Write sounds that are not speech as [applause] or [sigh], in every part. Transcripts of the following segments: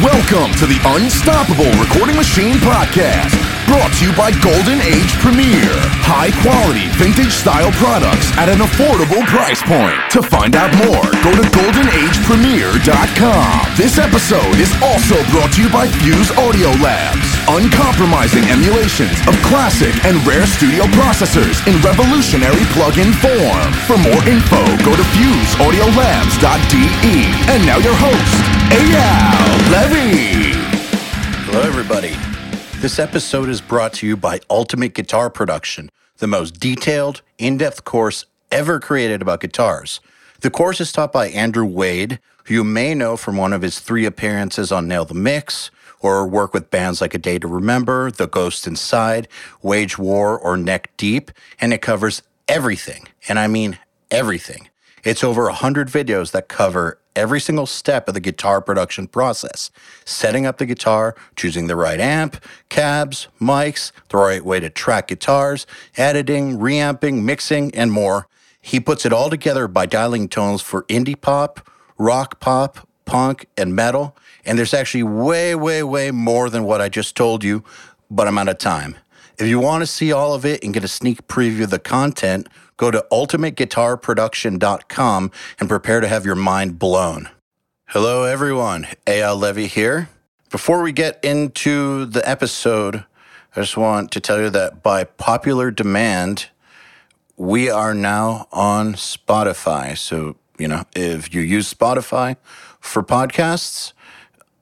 Welcome to the Unstoppable Recording Machine Podcast, brought to you by Golden Age Premier. High quality vintage style products at an affordable price point. To find out more, go to goldenagepremier.com. This episode is also brought to you by Fuse Audio Labs, uncompromising emulations of classic and rare studio processors in revolutionary plug-in form. For more info, go to fuseaudiolabs.de. And now your host, Eyal Levi. Hello, everybody. This episode is brought to you by Ultimate Guitar Production, the most detailed, in depth course ever created about guitars. The course is taught by Andrew Wade, who you may know from one of his three appearances on Nail the Mix, or work with bands like A Day to Remember, The Ghost Inside, Wage War, or Neck Deep, and it covers everything. And I mean everything. It's over 100 videos that cover every single step of the guitar production process setting up the guitar, choosing the right amp, cabs, mics, the right way to track guitars, editing, reamping, mixing, and more. He puts it all together by dialing tones for indie pop, rock pop, punk, and metal. And there's actually way, way, way more than what I just told you, but I'm out of time. If you want to see all of it and get a sneak preview of the content, go to ultimateguitarproduction.com and prepare to have your mind blown. Hello, everyone. Eyal Levi here. Before we get into the episode, I just want to tell you that by popular demand, we are now on Spotify. So, you know, if you use Spotify for podcasts,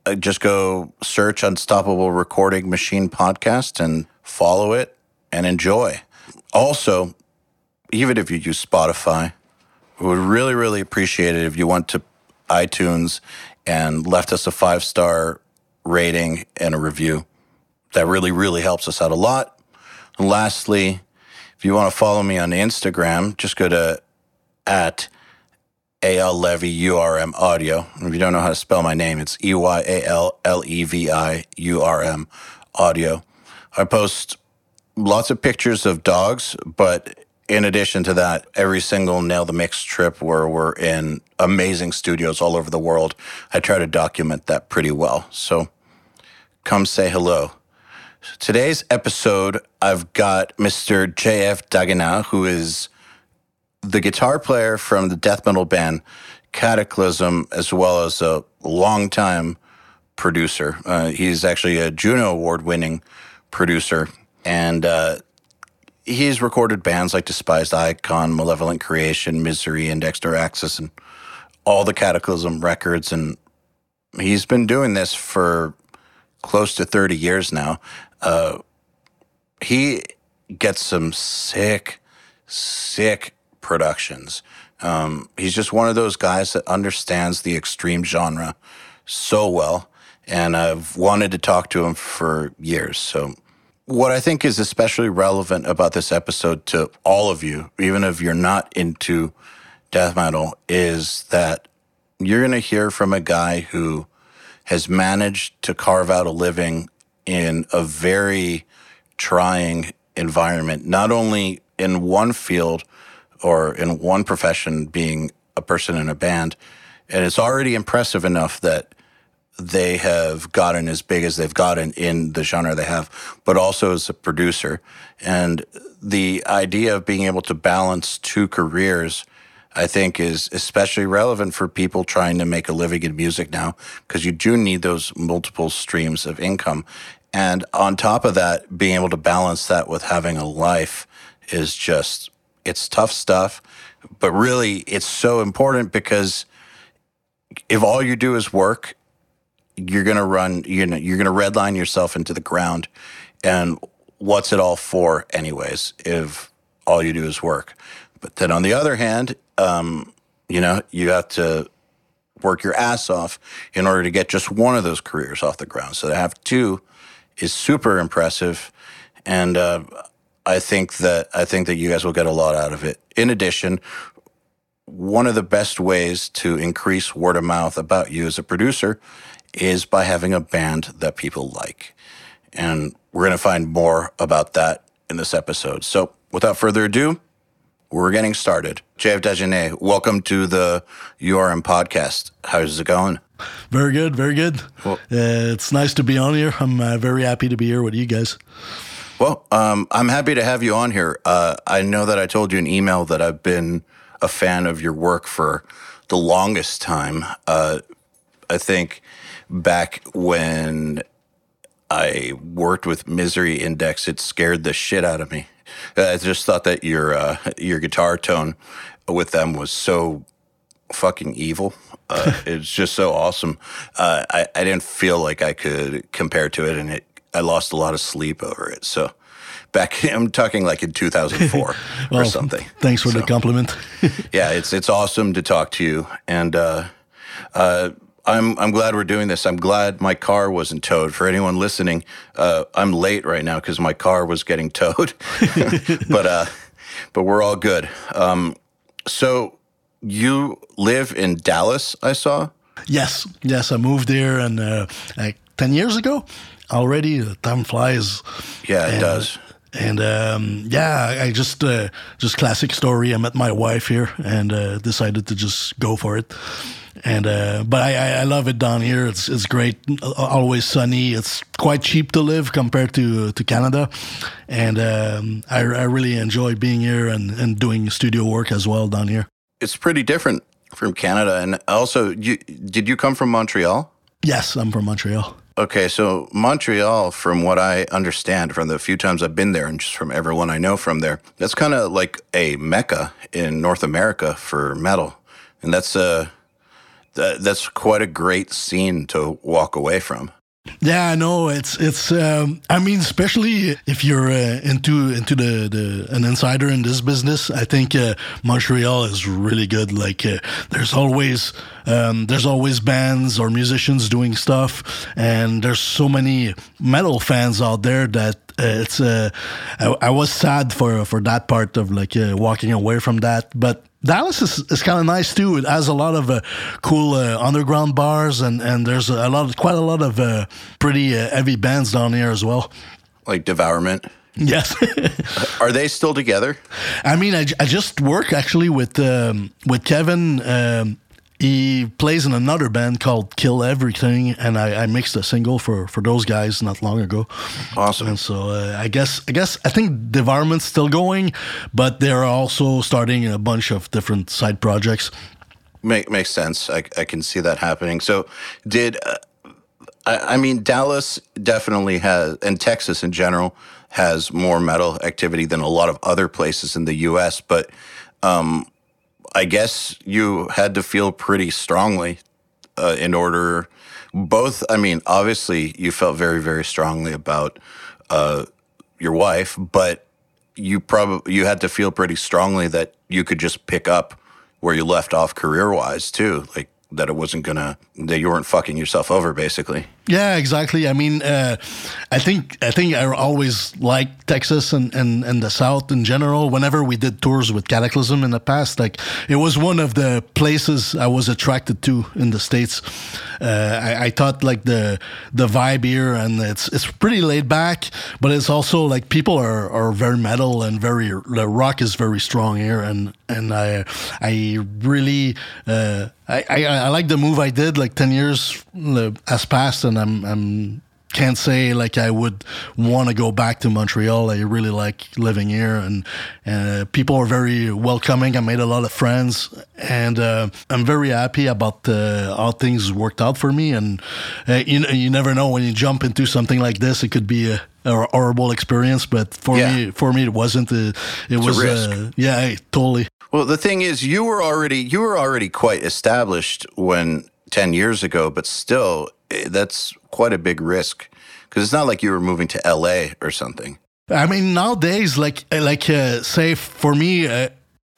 uh, just go search Unstoppable Recording Machine Podcast and follow it and enjoy. Also, even if you use Spotify, we would really, really appreciate it if you went to iTunes and left us a five star rating and a review. That really, really helps us out a lot. And lastly, if you want to follow me on Instagram, just go to at Eyal Levi URM Audio. If you don't know how to spell my name, it's E Y A L L E V I U R M Audio. I post lots of pictures of dogs, but in addition to that, every single Nail the Mix trip where we're in amazing studios all over the world, I try to document that pretty well. So come say hello. Today's episode, I've got Mr. JF Dagenais, who is the guitar player from the death metal band Kataklysm, as well as a longtime producer. Uh, he's actually a Juno Award winning producer. And uh, he's recorded bands like Despised Icon, Malevolent Creation, Misery, and Dexter Axis, and all the Kataklysm records. And he's been doing this for close to 30 years now. Uh, he gets some sick, sick productions. Um, he's just one of those guys that understands the extreme genre so well. And I've wanted to talk to him for years. So, what I think is especially relevant about this episode to all of you, even if you're not into death metal, is that you're going to hear from a guy who has managed to carve out a living in a very trying environment, not only in one field or in one profession, being a person in a band. And it's already impressive enough that they have gotten as big as they've gotten in the genre they have, but also as a producer. And the idea of being able to balance two careers, I think, is especially relevant for people trying to make a living in music now, because you do need those multiple streams of income. And on top of that, being able to balance that with having a life is just, it's tough stuff. But really, it's so important because if all you do is work you're going to run, you know, you're going to redline yourself into the ground. And what's it all for, anyways, if all you do is work? But then on the other hand, um, you know, you have to work your ass off in order to get just one of those careers off the ground. So to have two is super impressive. And, uh, I think that I think that you guys will get a lot out of it. In addition, one of the best ways to increase word of mouth about you as a producer is by having a band that people like. And we're going to find more about that in this episode. So, without further ado, we're getting started. JF Dagenais, welcome to the URM podcast. How's it going? Very good, very good. Uh, it's nice to be on here. I'm uh, very happy to be here with you guys. Well, um, I'm happy to have you on here. Uh, I know that I told you an email that I've been a fan of your work for the longest time. Uh, I think back when I worked with Misery Index, it scared the shit out of me. I just thought that your uh, your guitar tone with them was so fucking evil. Uh, [laughs] it's just so awesome. Uh, I I didn't feel like I could compare to it, and it I lost a lot of sleep over it. So back [laughs] I'm talking like in 2004 [laughs] well, or something. Thanks for so, the compliment. yeah, it's it's awesome to talk to you, and uh, uh, I'm I'm glad we're doing this. I'm glad my car wasn't towed. For anyone listening, uh, I'm late right now because my car was getting towed, [laughs] but uh, but we're all good. Um, so you live in Dallas, I saw. Yes, yes, I moved there and uh, like ten years ago already. Time flies. Yeah, it and, does. And um, yeah, I just uh, just classic story. I met my wife here and uh, decided to just go for it. And uh, but I, I love it down here. It's it's great. Always sunny. It's quite cheap to live compared to to Canada, and um, I, I really enjoy being here and, and doing studio work as well down here. It's pretty different from Canada. And also, you did you come from Montreal? Yes, I'm from Montreal. Okay, so Montreal, from what I understand from the few times I've been there and just from everyone I know from there, that's kind of like a mecca in North America for metal. And that's uh, that's quite a great scene to walk away from. Yeah, I know it's it's. Um, I mean, especially if you're uh, into into the, the an insider in this business, I think uh, Montreal is really good. Like, uh, there's always um, there's always bands or musicians doing stuff, and there's so many metal fans out there that uh, it's. Uh, I, I, was sad for for that part of like uh, walking away from that, but Dallas is, is kind of nice too. It has a lot of uh, cool uh, underground bars, and, and there's a lot, of, quite a lot of uh, pretty uh, heavy bands down here as well. Like Devourment. Yes. [laughs] Are they still together? I mean, I, I just work actually with um, with Kevin. Um, he plays in another band called Kill Everything, and I, I, mixed a single for, for those guys not long ago. Awesome. And so uh, I guess I guess I think Devourment's still going, but they're also starting a bunch of different side projects. Make, makes sense. I, I can see that happening. So did uh, I, I mean Dallas definitely has, and Texas in general has more metal activity than a lot of other places in the U.S. But um, I guess you had to feel pretty strongly uh, in order. Both, I mean, obviously, you felt very, very strongly about uh, your wife, but you probably you had to feel pretty strongly that you could just pick up where you left off career wise too. Like that it wasn't gonna that you weren't fucking yourself over basically. Yeah exactly. I mean uh, i think i think i always liked texas and, and and the south in general. Whenever we did tours with kataklysm in the past like it was one of the places i was attracted to in the states. Uh, I, I, thought like the the vibe here and it's it's pretty laid back but it's also like people are are very metal and very the rock is very strong here and and i i really uh, I, I, I like the move I did like 10 years uh, has passed and I'm, I'm can't say like I would want to go back to Montreal. I really like living here, and uh, people are very welcoming. I made a lot of friends, and uh, I'm very happy about uh, how things worked out for me. And uh, you you never know when you jump into something like this, it could be a, a horrible experience. But for yeah. me, for me, it wasn't. A, it it's was uh, yeah, totally. Well, the thing is, you were already you were already quite established when ten years ago, but still, eh, that's quite a big risk because it's not like you were moving to L.A. or something. I mean, nowadays, like like uh, say for me, uh,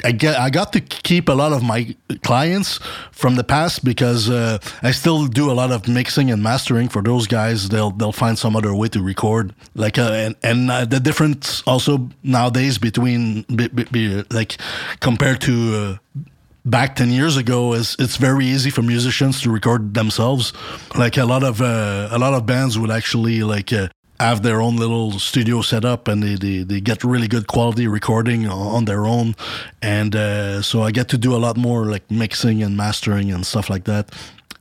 I get I got to keep a lot of my clients from the past because uh, I still do a lot of mixing and mastering for those guys. They'll they'll find some other way to record. Like uh, and and uh, the difference also nowadays between be, be, like compared to uh, back 10 years ago is it's very easy for musicians to record themselves like a lot of uh, a lot of bands would actually like uh, have their own little studio set up and they, they, they get really good quality recording on their own. And uh, so I get to do a lot more like mixing and mastering and stuff like that.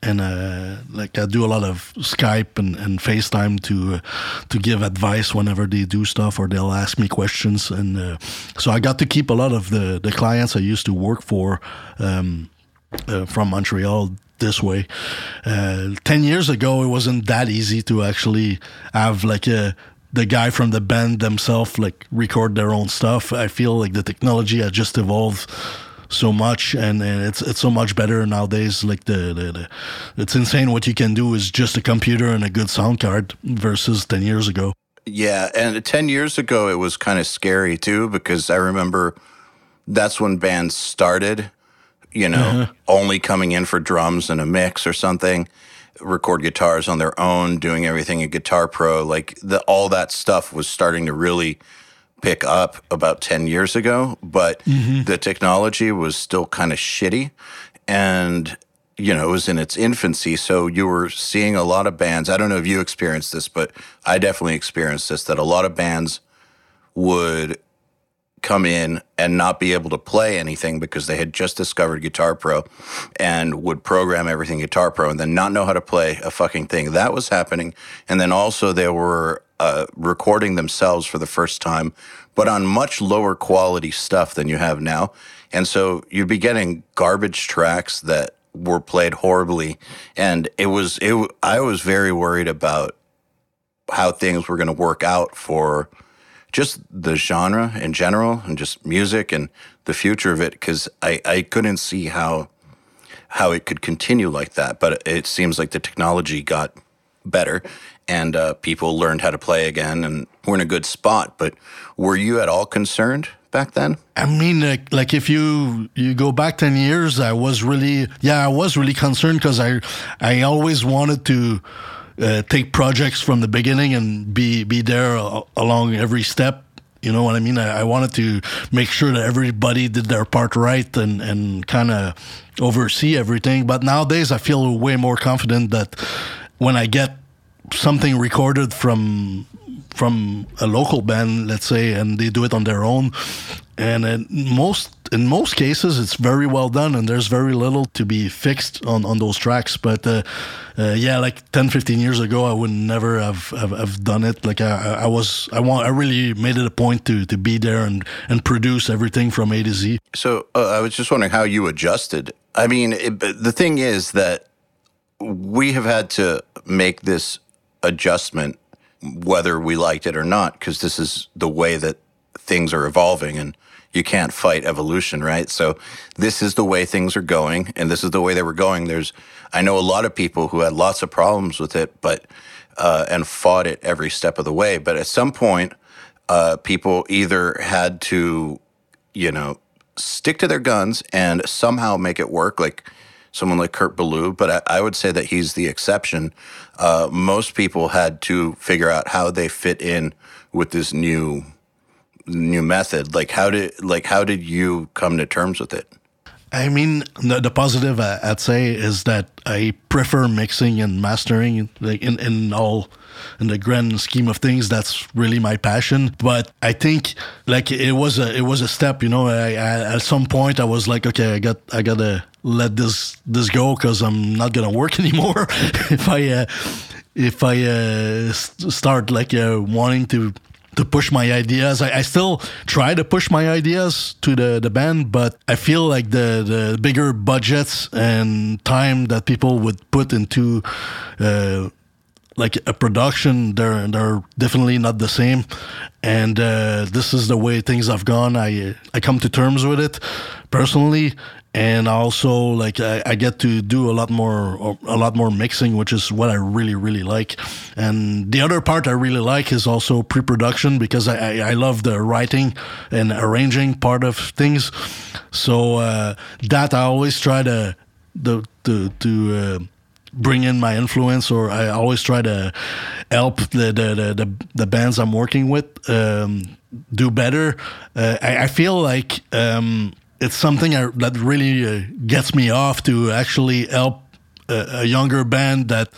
And uh, like I do a lot of Skype and, and FaceTime to uh, to give advice whenever they do stuff or they'll ask me questions. And uh, so I got to keep a lot of the, the clients I used to work for um, uh, from Montreal this way. Uh, Ten years ago, it wasn't that easy to actually have like a the guy from the band themselves like record their own stuff. I feel like the technology has just evolved so much and, and it's it's so much better nowadays like the, the, the it's insane what you can do is just a computer and a good sound card versus 10 years ago yeah and 10 years ago it was kind of scary too because i remember that's when bands started you know, uh-huh. only coming in for drums and a mix or something, record guitars on their own, doing everything in Guitar Pro. Like the, all that stuff was starting to really pick up about 10 years ago, but mm-hmm. the technology was still kind of shitty. And, you know, it was in its infancy. So you were seeing a lot of bands. I don't know if you experienced this, but I definitely experienced this that a lot of bands would come in and not be able to play anything because they had just discovered Guitar Pro and would program everything Guitar Pro and then not know how to play a fucking thing. That was happening. And then also they were uh, recording themselves for the first time, but on much lower quality stuff than you have now. And so you'd be getting garbage tracks that were played horribly. And it was, it, I was very worried about how things were going to work out for just the genre in general and just music and the future of it because I, I couldn't see how how it could continue like that but it seems like the technology got better and uh, people learned how to play again and we're in a good spot but were you at all concerned back then? I mean like, like if you you go back 10 years i was really yeah i was really concerned because i i always wanted to uh, take projects from the beginning and be be there along every step. You know what I mean? I, I, wanted to make sure that everybody did their part right and and kind of oversee everything. But nowadays, I feel way more confident that when I get something recorded from from a local band, let's say, and they do it on their own, and in most in most cases it's very well done and there's very little to be fixed on on those tracks. But uh, uh, yeah like 10 15 years ago i would never have have, have done it. Like I, I was i want i really made it a point to to be there and and produce everything from a to z. So uh, i was just wondering how you adjusted. I mean it, the thing is that we have had to make this adjustment whether we liked it or not because this is the way that things are evolving. And you can't fight evolution, right? So this is the way things are going, and this is the way they were going. There's, I know a lot of people who had lots of problems with it, but uh, and fought it every step of the way. But at some point, uh, people either had to, you know, stick to their guns and somehow make it work, like someone like Kurt Ballou. But I, I would say that he's the exception. Uh, most people had to figure out how they fit in with this new new method like how did like how did you come to terms with it? I mean the, the positive i'd say is that i prefer mixing and mastering like in, in all in the grand scheme of things. That's really my passion. But i think like it was a it was a step you know I, I, at some point i was like okay i got i gotta let this this go because i'm not gonna work [laughs] anymore. If i uh, if i uh, start like uh, wanting to to push my ideas. I, I, still try to push my ideas to the, the band, but I feel like the, the bigger budgets and time that people would put into uh, like a production, they're they're definitely not the same. And uh, this is the way things have gone. I I come to terms with it personally, and also like I, I, get to do a lot more a lot more mixing which is what i really really like. And the other part i really like is also pre-production because i i, I love the writing and arranging part of things. So uh, that i always try to the to to uh, bring in my influence or i always try to help the the the, the, the bands i'm working with um, do better. Uh, I, I, feel like um, it's something I, that really uh, gets me off to actually help a, a, younger band that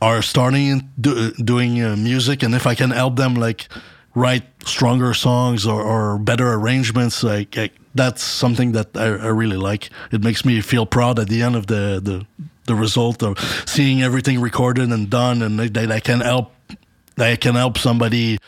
are starting do, doing uh, music, and if I can help them like write stronger songs or, or better arrangements, like, like that's something that I, I, really like. It makes me feel proud at the end of the the, the result of seeing everything recorded and done, and that I can help that I can help somebody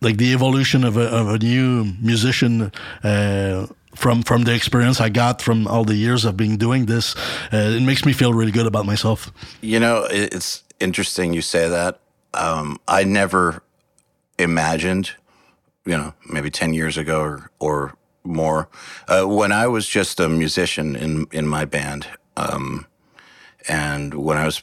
like the evolution of a, of a new musician. Uh, from from the experience I got from all the years of being doing this, uh, it makes me feel really good about myself. You know, it's interesting you say that. Um, I never imagined, you know, maybe ten years ago or or more, uh, when I was just a musician in in my band, um, and when I was,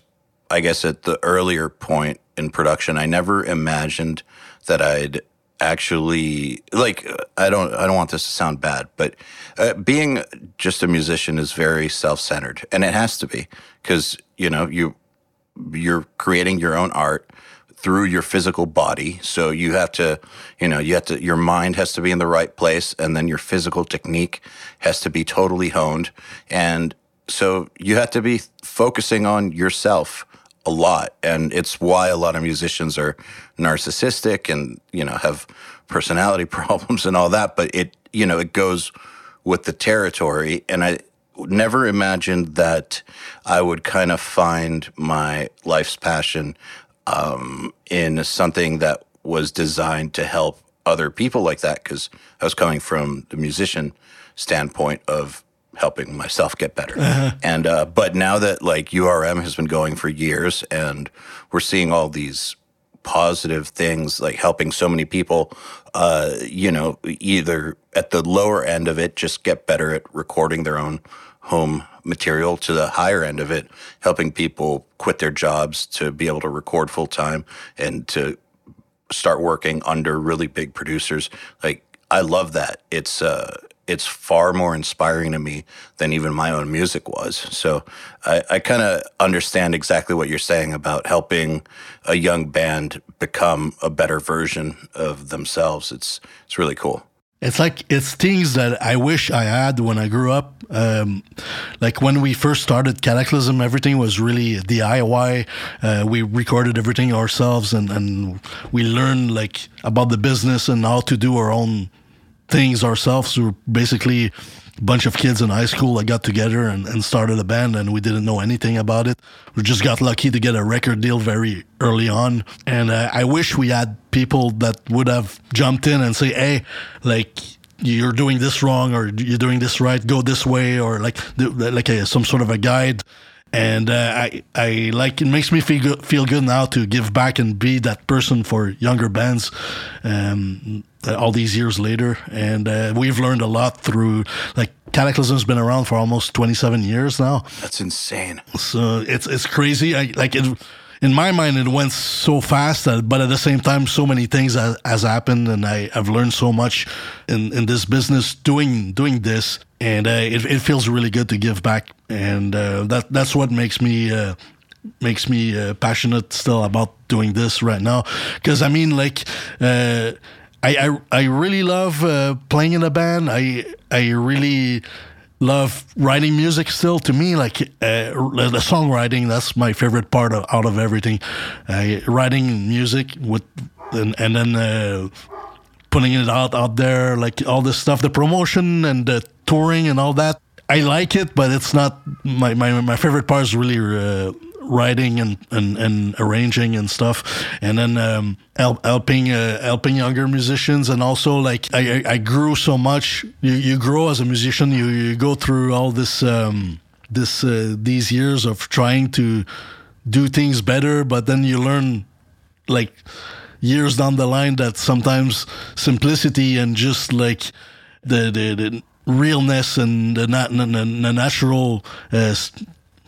I guess, at the earlier point in production, I never imagined that I'd actually like i don't i don't want this to sound bad but uh, being just a musician is very self-centered and it has to be because you know you you're creating your own art through your physical body so you have to you know you have to your mind has to be in the right place and then your physical technique has to be totally honed and so you have to be focusing on yourself a lot. And it's why a lot of musicians are narcissistic and you know have personality [laughs] problems and all that. But it you know it goes with the territory. And i never imagined that i would kind of find my life's passion um, in something that was designed to help other people like that. Because i was coming from the musician standpoint of helping myself get better. Uh-huh. And uh, but now that like URM has been going for years, and we're seeing all these positive things like helping so many people uh, you know either at the lower end of it just get better at recording their own home material to the higher end of it helping people quit their jobs to be able to record full time and to start working under really big producers like i love that it's uh it's far more inspiring to me than even my own music was. So I, I kind of understand exactly what you're saying about helping a young band become a better version of themselves. It's it's really cool. It's like it's things that I wish I had when I grew up. Um, like when we first started Kataklysm, everything was really DIY. Uh, we recorded everything ourselves, and, and we learned like about the business and how to do our own things ourselves. We were basically a bunch of kids in high school that got together and, and started a band, and we didn't know anything about it. We just got lucky to get a record deal very early on. And uh, I wish we had people that would have jumped in and say, hey, like, you're doing this wrong or you're doing this right go this way or like like a, some sort of a guide and uh, I I like it makes me feel good, feel good now to give back and be that person for younger bands, um, all these years later, and uh, we've learned a lot through like Kataklysm's been around for almost twenty seven years now. That's insane. So it's it's crazy. I like it in my mind, it went so fast, that, but at the same time, so many things has, has happened, and I, have learned so much in, in this business doing doing this, and uh, it, it feels really good to give back, and uh, that that's what makes me. Uh, makes me uh, passionate still about doing this right now because i mean like uh, I, I I really love uh, playing in a band. I I really love writing music still. To me like uh, the songwriting that's my favorite part of, out of everything. Uh, writing music with and, and then uh, putting it out out there like all this stuff the promotion and the touring and all that. I like it but it's not my my, my favorite part is really uh, writing and, and, and arranging and stuff, and then um, helping uh, helping younger musicians, and also like I, I grew so much. You, you grow as a musician. You, you go through all this um, this uh, these years of trying to do things better, but then you learn like years down the line that sometimes simplicity and just like the the, the realness and the, the, the natural uh,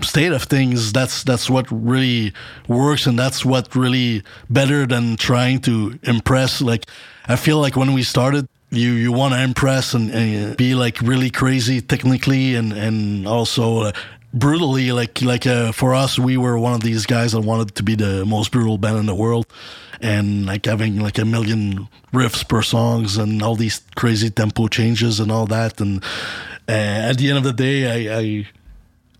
state of things that's that's what really works and that's what really better than trying to impress. Like i feel like when we started you you want to impress and, and, be like really crazy technically and and also uh, brutally. Like like uh, for us we were one of these guys that wanted to be the most brutal band in the world and like having like a million riffs per songs and all these crazy tempo changes and all that. And uh, at the end of the day I, I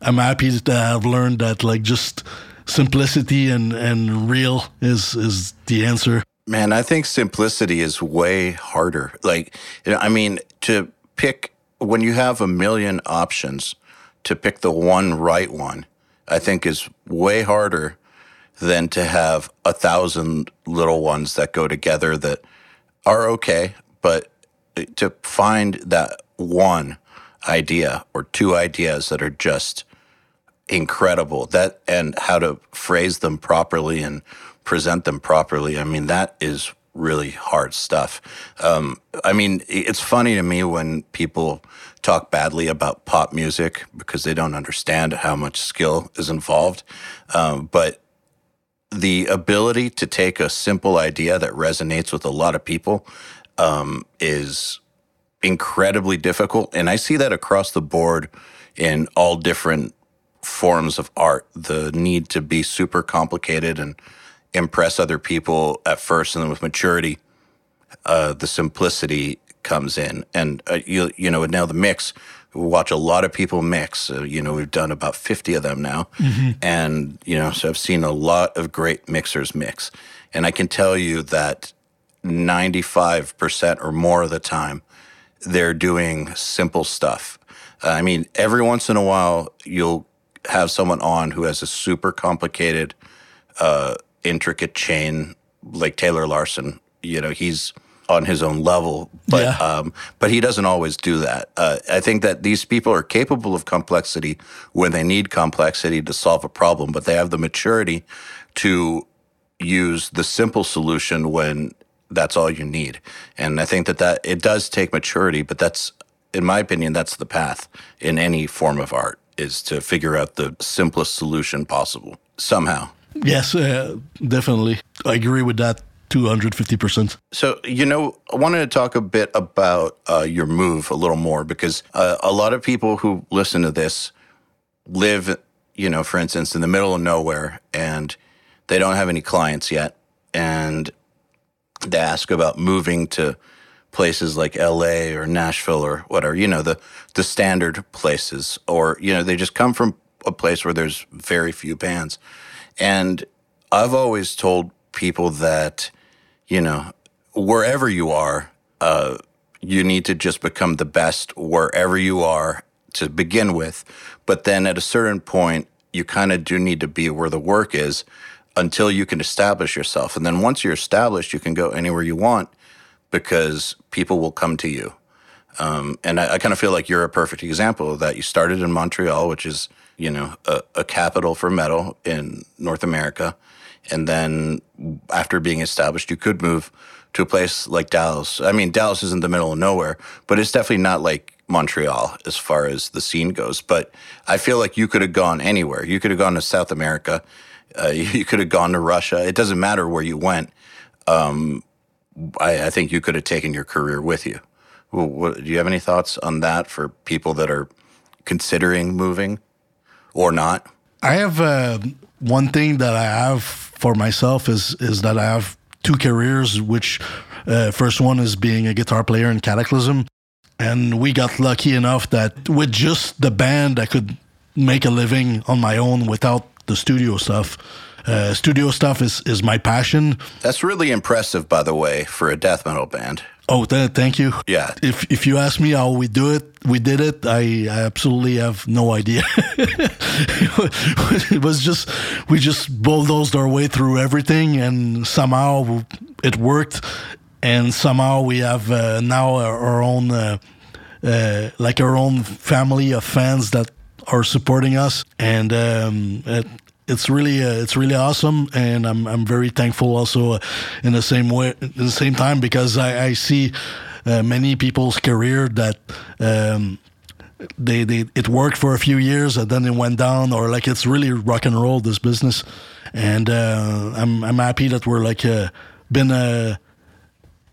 I'm happy to have learned that like just simplicity and and real is is the answer. Man, I think simplicity is way harder. Like, I mean, to pick when you have a million options, to pick the one right one, I think is way harder than to have a thousand little ones that go together that are okay, but to find that one idea or two ideas that are just incredible. That and how to phrase them properly and present them properly. I mean that is really hard stuff. Um, i mean it's funny to me when people talk badly about pop music because they don't understand how much skill is involved. Um, but the ability to take a simple idea that resonates with a lot of people um, is incredibly difficult. And i see that across the board in all different forms of art, the need to be super complicated and impress other people at first, and then with maturity, uh, the simplicity comes in. And uh, you you know Nail the Mix. We watch a lot of people mix. Uh, you know, we've done about fifty of them now, mm-hmm. and you know, so I've seen a lot of great mixers mix, and I can tell you that ninety five percent or more of the time, they're doing simple stuff. I mean, every once in a while, you'll have someone on who has a super complicated, uh, intricate chain like Taylor Larson. You know, he's on his own level, but yeah. um, but he doesn't always do that. Uh, I think that these people are capable of complexity when they need complexity to solve a problem, but they have the maturity to use the simple solution when that's all you need. And I think that that it does take maturity, but that's in my opinion that's the path in any form of art is to figure out the simplest solution possible somehow. Yes, uh, definitely. I agree with that 250%. So, you know, I wanted to talk a bit about uh, your move a little more because uh, a lot of people who listen to this live, you know, for instance, in the middle of nowhere and they don't have any clients yet. And they ask about moving to places like LA or Nashville or whatever, you know, the the standard places or you know, they just come from a place where there's very few bands. And I've always told people that you know, wherever you are, uh, you need to just become the best wherever you are to begin with. But then at a certain point, you kind of do need to be where the work is until you can establish yourself. And then once you're established, you can go anywhere you want because people will come to you. Um, and I, I kind of feel like you're a perfect example of that. You started in Montreal, which is, you know, a, a capital for metal in North America. And then after being established, you could move to a place like Dallas. I mean, Dallas is in the middle of nowhere, but it's definitely not like Montreal as far as the scene goes. But I feel like you could have gone anywhere. You could have gone to South America. Uh, [laughs] you could have gone to Russia. It doesn't matter where you went. Um, I, I, think you could have taken your career with you. What, do you have any thoughts on that for people that are considering moving or not? I have uh, one thing that I have for myself is is that I have two careers. Which uh, first one is being a guitar player in Kataklysm, and we got lucky enough that with just the band, I could make a living on my own without the studio stuff. Uh, studio stuff is, is my passion. That's really impressive, by the way, for a death metal band. Oh, th- thank you. Yeah. If if you ask me how we do it, we did it. I, I absolutely have no idea. [laughs] it was just we just bulldozed our way through everything, and somehow it worked. And somehow we have uh, now our own, uh, uh, like our own family of fans that are supporting us, and um, it, it's really uh, it's really awesome, and I'm I'm very thankful also uh, in the same way in the same time because I, I see uh, many people's career that. Um, they, they it worked for a few years and then it went down or like it's really rock and roll this business and uh, I'm I'm happy that we're like uh, been a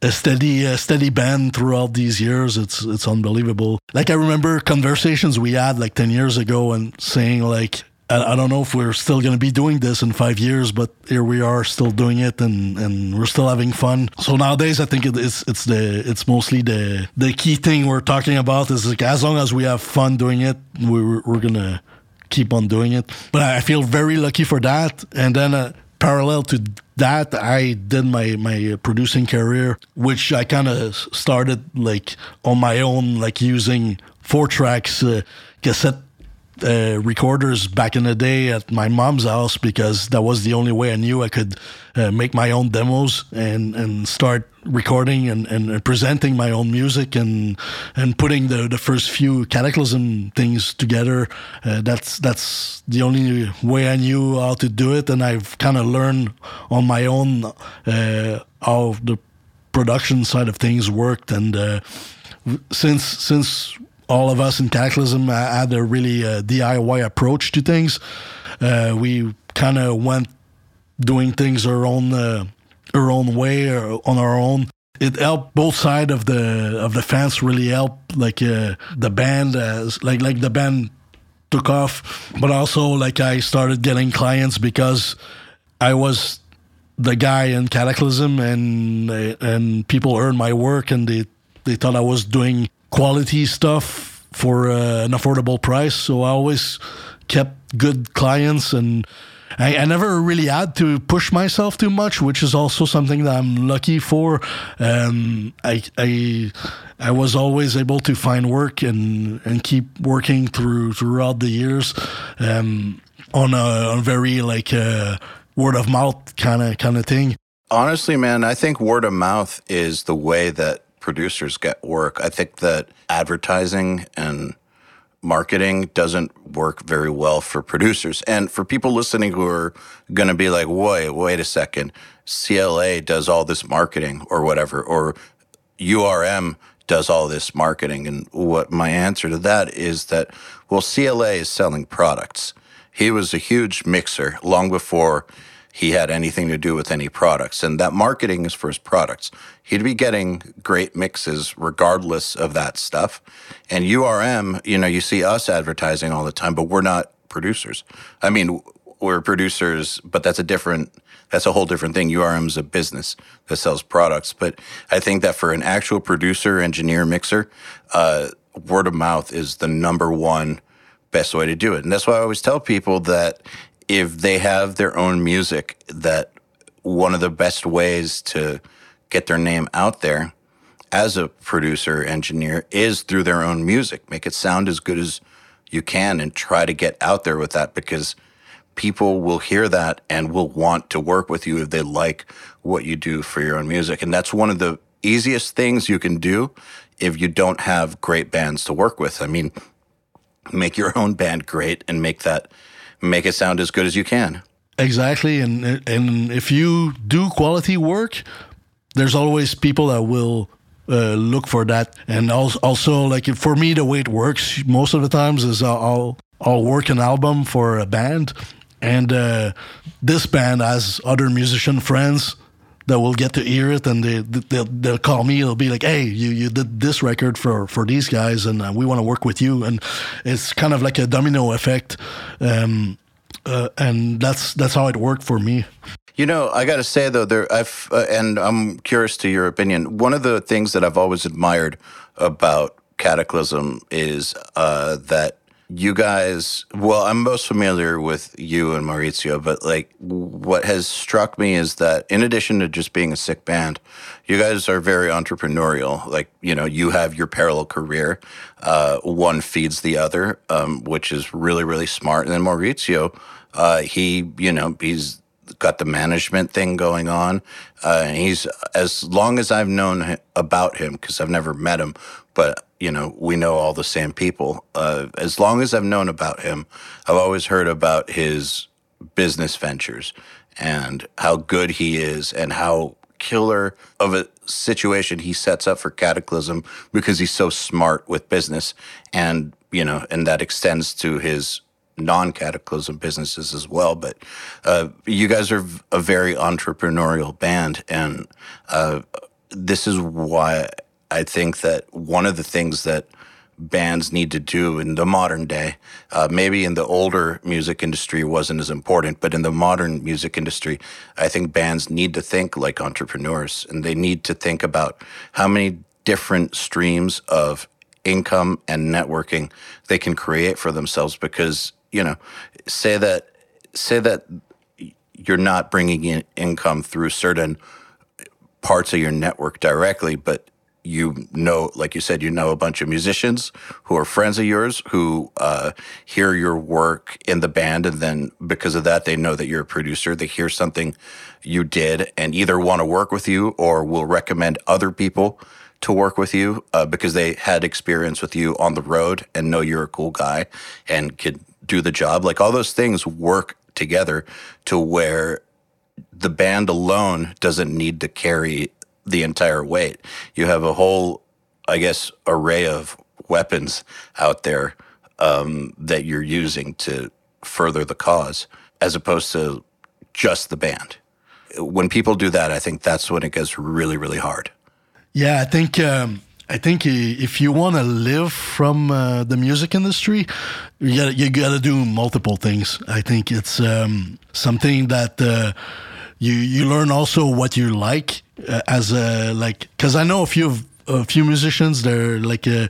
a steady a steady band throughout these years. It's it's unbelievable. Like I remember conversations we had like ten years ago and saying like I, don't know if we're still going to be doing this in five years, but here we are still doing it, and, and we're still having fun. So nowadays, I think it's it's the it's mostly the the key thing we're talking about is like as long as we have fun doing it, we're we're gonna keep on doing it. But I feel very lucky for that. And then uh, parallel to that, I did my my producing career, which I kind of started like on my own, like using four tracks uh, cassette uh, recorders back in the day at my mom's house because that was the only way I knew I could uh, make my own demos and, and start recording and, and presenting my own music and and putting the, the first few kataklysm things together. Uh, that's that's the only way I knew how to do it, and I've kind of learned on my own uh, how the production side of things worked and. Uh, since since all of us in Kataklysm had a really uh, DIY approach to things. Uh, we kind of went doing things our own uh, our own way or on our own. It helped both side of the of the fans really helped like uh, the band like like the band took off, but also like I started getting clients because I was the guy in Kataklysm and and people heard my work and they they thought I was doing quality stuff for uh, an affordable price. So I always kept good clients and I, I, never really had to push myself too much, which is also something that I'm lucky for. Um, I, I, I was always able to find work and, and keep working through throughout the years um, on, a, a very like uh, word of mouth kind of kind of thing. Honestly, man, I think word of mouth is the way that producers get work. I think that advertising and marketing doesn't work very well for producers. And for people listening who are going to be like, wait, wait a second, CLA does all this marketing or whatever, or URM does all this marketing. And what my answer to that is that, well, CLA is selling products. He was a huge mixer long before he had anything to do with any products. And that marketing is for his products. He'd be getting great mixes regardless of that stuff. And URM, you know, you see us advertising all the time, but we're not producers. I mean, we're producers, but that's a different, that's a whole different thing. URM is a business that sells products. But I think that for an actual producer, engineer, mixer, uh, word of mouth is the number one best way to do it. And that's why I always tell people that if they have their own music, that one of the best ways to get their name out there as a producer engineer is through their own music. Make it sound as good as you can and try to get out there with that because people will hear that and will want to work with you if they like what you do for your own music. And that's one of the easiest things you can do if you don't have great bands to work with. I mean, make your own band great and make that make it sound as good as you can. Exactly, and and if you do quality work, there's always people that will uh, look for that. And also, like for me, the way it works most of the times is I'll I'll work an album for a band, and uh, this band has other musician friends that will get to hear it and they they'll, they'll call me they'll be like hey you you did this record for for these guys and uh, we want to work with you and it's kind of like a domino effect um, uh, and that's that's how it worked for me. You know, I got to say though, there I've uh, and I'm curious to your opinion. One of the things that I've always admired about Kataklysm is uh, that you guys. Well, I'm most familiar with you and Maurizio, but like what has struck me is that in addition to just being a sick band, you guys are very entrepreneurial. Like you know, you have your parallel career. Uh, one feeds the other, um, which is really really smart. And then Maurizio uh, he, you know, he's got the management thing going on. Uh, he's as long as I've known about him because I've never met him, but you know we know all the same people. Uh, as long as I've known about him, I've always heard about his business ventures and how good he is and how killer of a situation he sets up for Kataklysm because he's so smart with business and you know and that extends to his non-kataklysm businesses as well. But uh, you guys are a very entrepreneurial band, and uh, this is why I think that one of the things that bands need to do in the modern day, uh, maybe in the older music industry wasn't as important, but in the modern music industry, I think bands need to think like entrepreneurs, and they need to think about how many different streams of income and networking they can create for themselves because you know, say that say that you're not bringing in income through certain parts of your network directly, but you know, like you said, you know a bunch of musicians who are friends of yours who uh, hear your work in the band, and then because of that, they know that you're a producer. They hear something you did, and either want to work with you or will recommend other people to work with you uh, because they had experience with you on the road and know you're a cool guy and could do the job. Like all those things work together to where the band alone doesn't need to carry the entire weight. You have a whole, I guess, array of weapons out there um, that you're using to further the cause, as opposed to just the band. When people do that, I think that's when it gets really, really hard. Yeah, I think um, I think if you want to live from uh, the music industry, you got you got to do multiple things. I think it's um, something that. Uh, you you learn also what you like uh, as a like because I know a few of a few musicians they're like uh,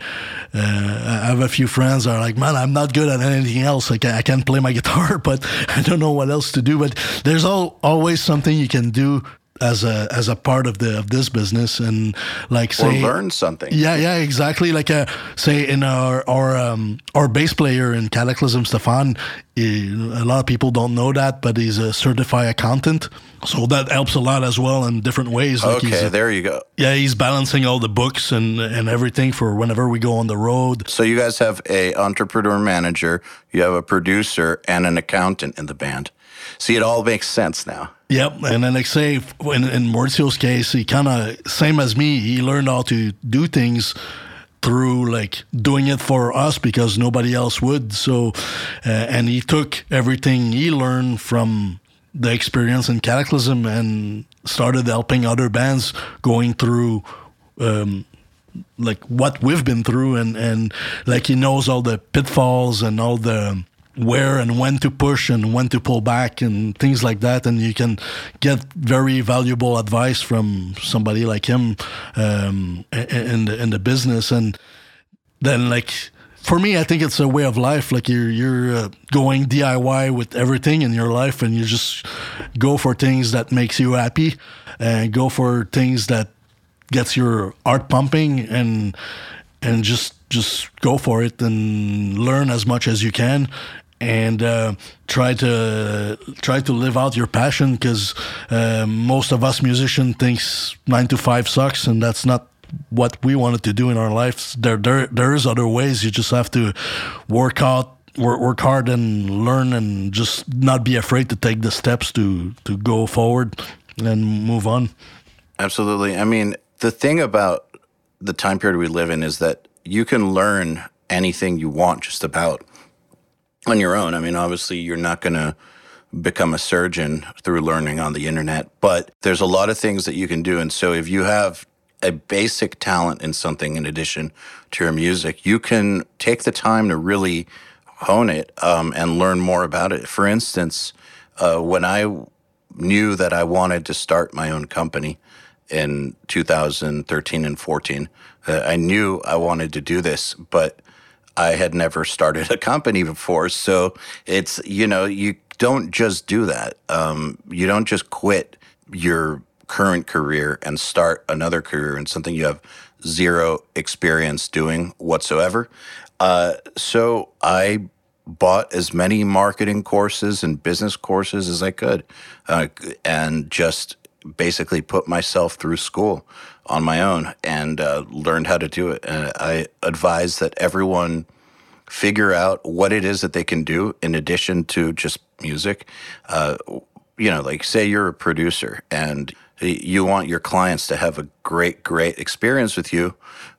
uh, I have a few friends are like man I'm not good at anything else like I can't play my [laughs] guitar but I don't know what else to do but there's all, always something you can do as a as a part of the of this business and like say or learn something. Yeah, yeah, exactly. Like uh, say in our our um, our bass player in Kataklysm, Stéphane. He, a lot of people don't know that, but he's a certified accountant, so that helps a lot as well in different ways. Like okay, a, there you go. Yeah, he's balancing all the books and and everything for whenever we go on the road. So you guys have a entrepreneur manager, you have a producer, and an accountant in the band. See, it all makes sense now. Yep, and then like say in, in Maurizio's case, he kind of same as me. He learned how to do things through like doing it for us because nobody else would. So, uh, and he took everything he learned from the experience in Kataklysm and started helping other bands going through. Um, like what we've been through and and like he knows all the pitfalls and all the where and when to push and when to pull back and things like that. And you can get very valuable advice from somebody like him um, in the in the business. And then like for me I think it's a way of life. Like you're you're uh, going DIY with everything in your life and you just go for things that makes you happy and go for things that gets your heart pumping and and just just go for it and learn as much as you can and uh, try to try to live out your passion because uh, most of us musicians thinks nine to five sucks and that's not what we wanted to do in our lives. There there there is other ways. You just have to work out work, work hard and learn and just not be afraid to take the steps to to go forward and move on. Absolutely. I mean the thing about the time period we live in is that you can learn anything you want just about on your own. I mean, obviously, you're not going to become a surgeon through learning on the internet, but there's a lot of things that you can do. And so, if you have a basic talent in something in addition to your music, you can take the time to really hone it um, and learn more about it. For instance, uh, when I knew that I wanted to start my own company in 2013 and 14, uh, I knew I wanted to do this, but I had never started a company before. So it's, you know, you don't just do that. Um, you don't just quit your current career and start another career in something you have zero experience doing whatsoever. Uh, so I bought as many marketing courses and business courses as I could uh, and just basically put myself through school on my own and uh, learned how to do it. And I advise that everyone figure out what it is that they can do in addition to just music. Uh, you know, like say you're a producer and you want your clients to have a great, great experience with you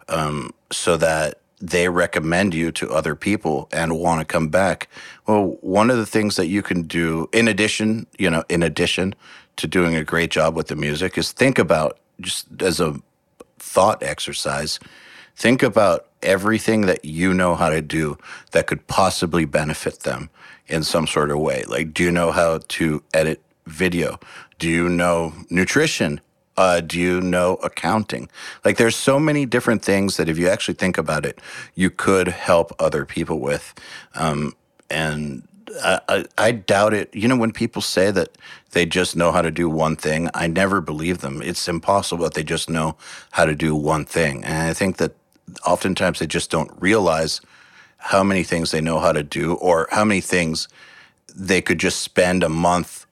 um, so that they recommend you to other people and want to come back. Well, one of the things that you can do in addition, you know, in addition to doing a great job with the music is think about just as a thought exercise, think about everything that you know how to do that could possibly benefit them in some sort of way. Like, do you know how to edit video? Do you know nutrition? Uh, do you know accounting? Like, there's so many different things that if you actually think about it, you could help other people with. Um, and I, I, doubt it. You know, when people say that they just know how to do one thing, I never believe them. It's impossible that they just know how to do one thing. And I think that oftentimes they just don't realize how many things they know how to do or how many things they could just spend a month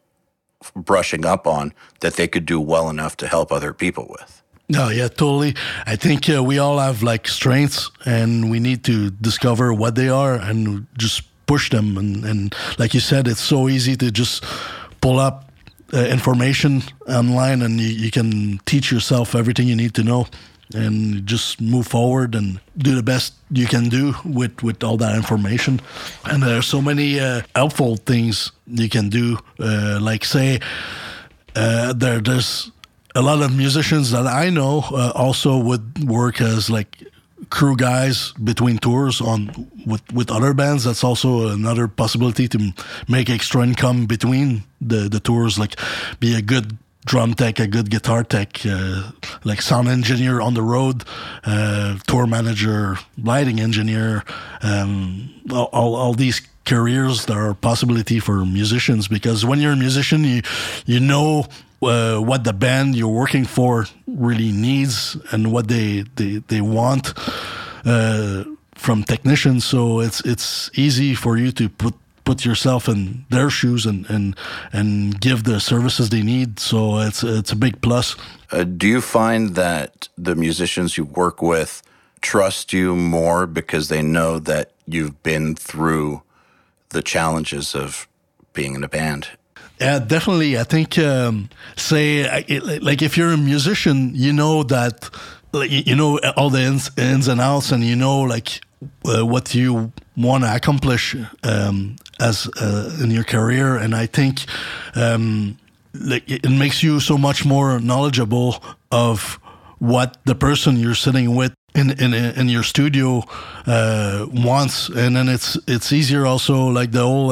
brushing up on that they could do well enough to help other people with. No, yeah, totally. I think uh, we all have like strengths, and we need to discover what they are and just push them. And, and like you said, it's so easy to just pull up uh, information online, and you, you can teach yourself everything you need to know and just move forward and do the best you can do with, with all that information. And there are so many uh, helpful things you can do. Uh, like say, uh, there there's a lot of musicians that I know uh, also would work as like crew guys between tours on with with other bands. That's also another possibility to make extra income between the the tours. Like be a good drum tech, a good guitar tech, uh, like sound engineer on the road, uh, tour manager, lighting engineer, um, all, all, these careers that are possibility for musicians because when you're a musician you you know uh, what the band you're working for really needs and what they they, they want uh, from technicians. So it's it's easy for you to put put yourself in their shoes and and and give the services they need. So it's it's a big plus. Uh, do you find that the musicians you work with trust you more because they know that you've been through the challenges of being in a band? Yeah, definitely. I think, um, say, like if you're a musician, you know that, like, you know all the ins, ins and outs, and you know like uh, what you want to accomplish um, as uh, in your career, and I think um, like it makes you so much more knowledgeable of what the person you're sitting with in in in your studio uh, wants, and then it's it's easier also like the whole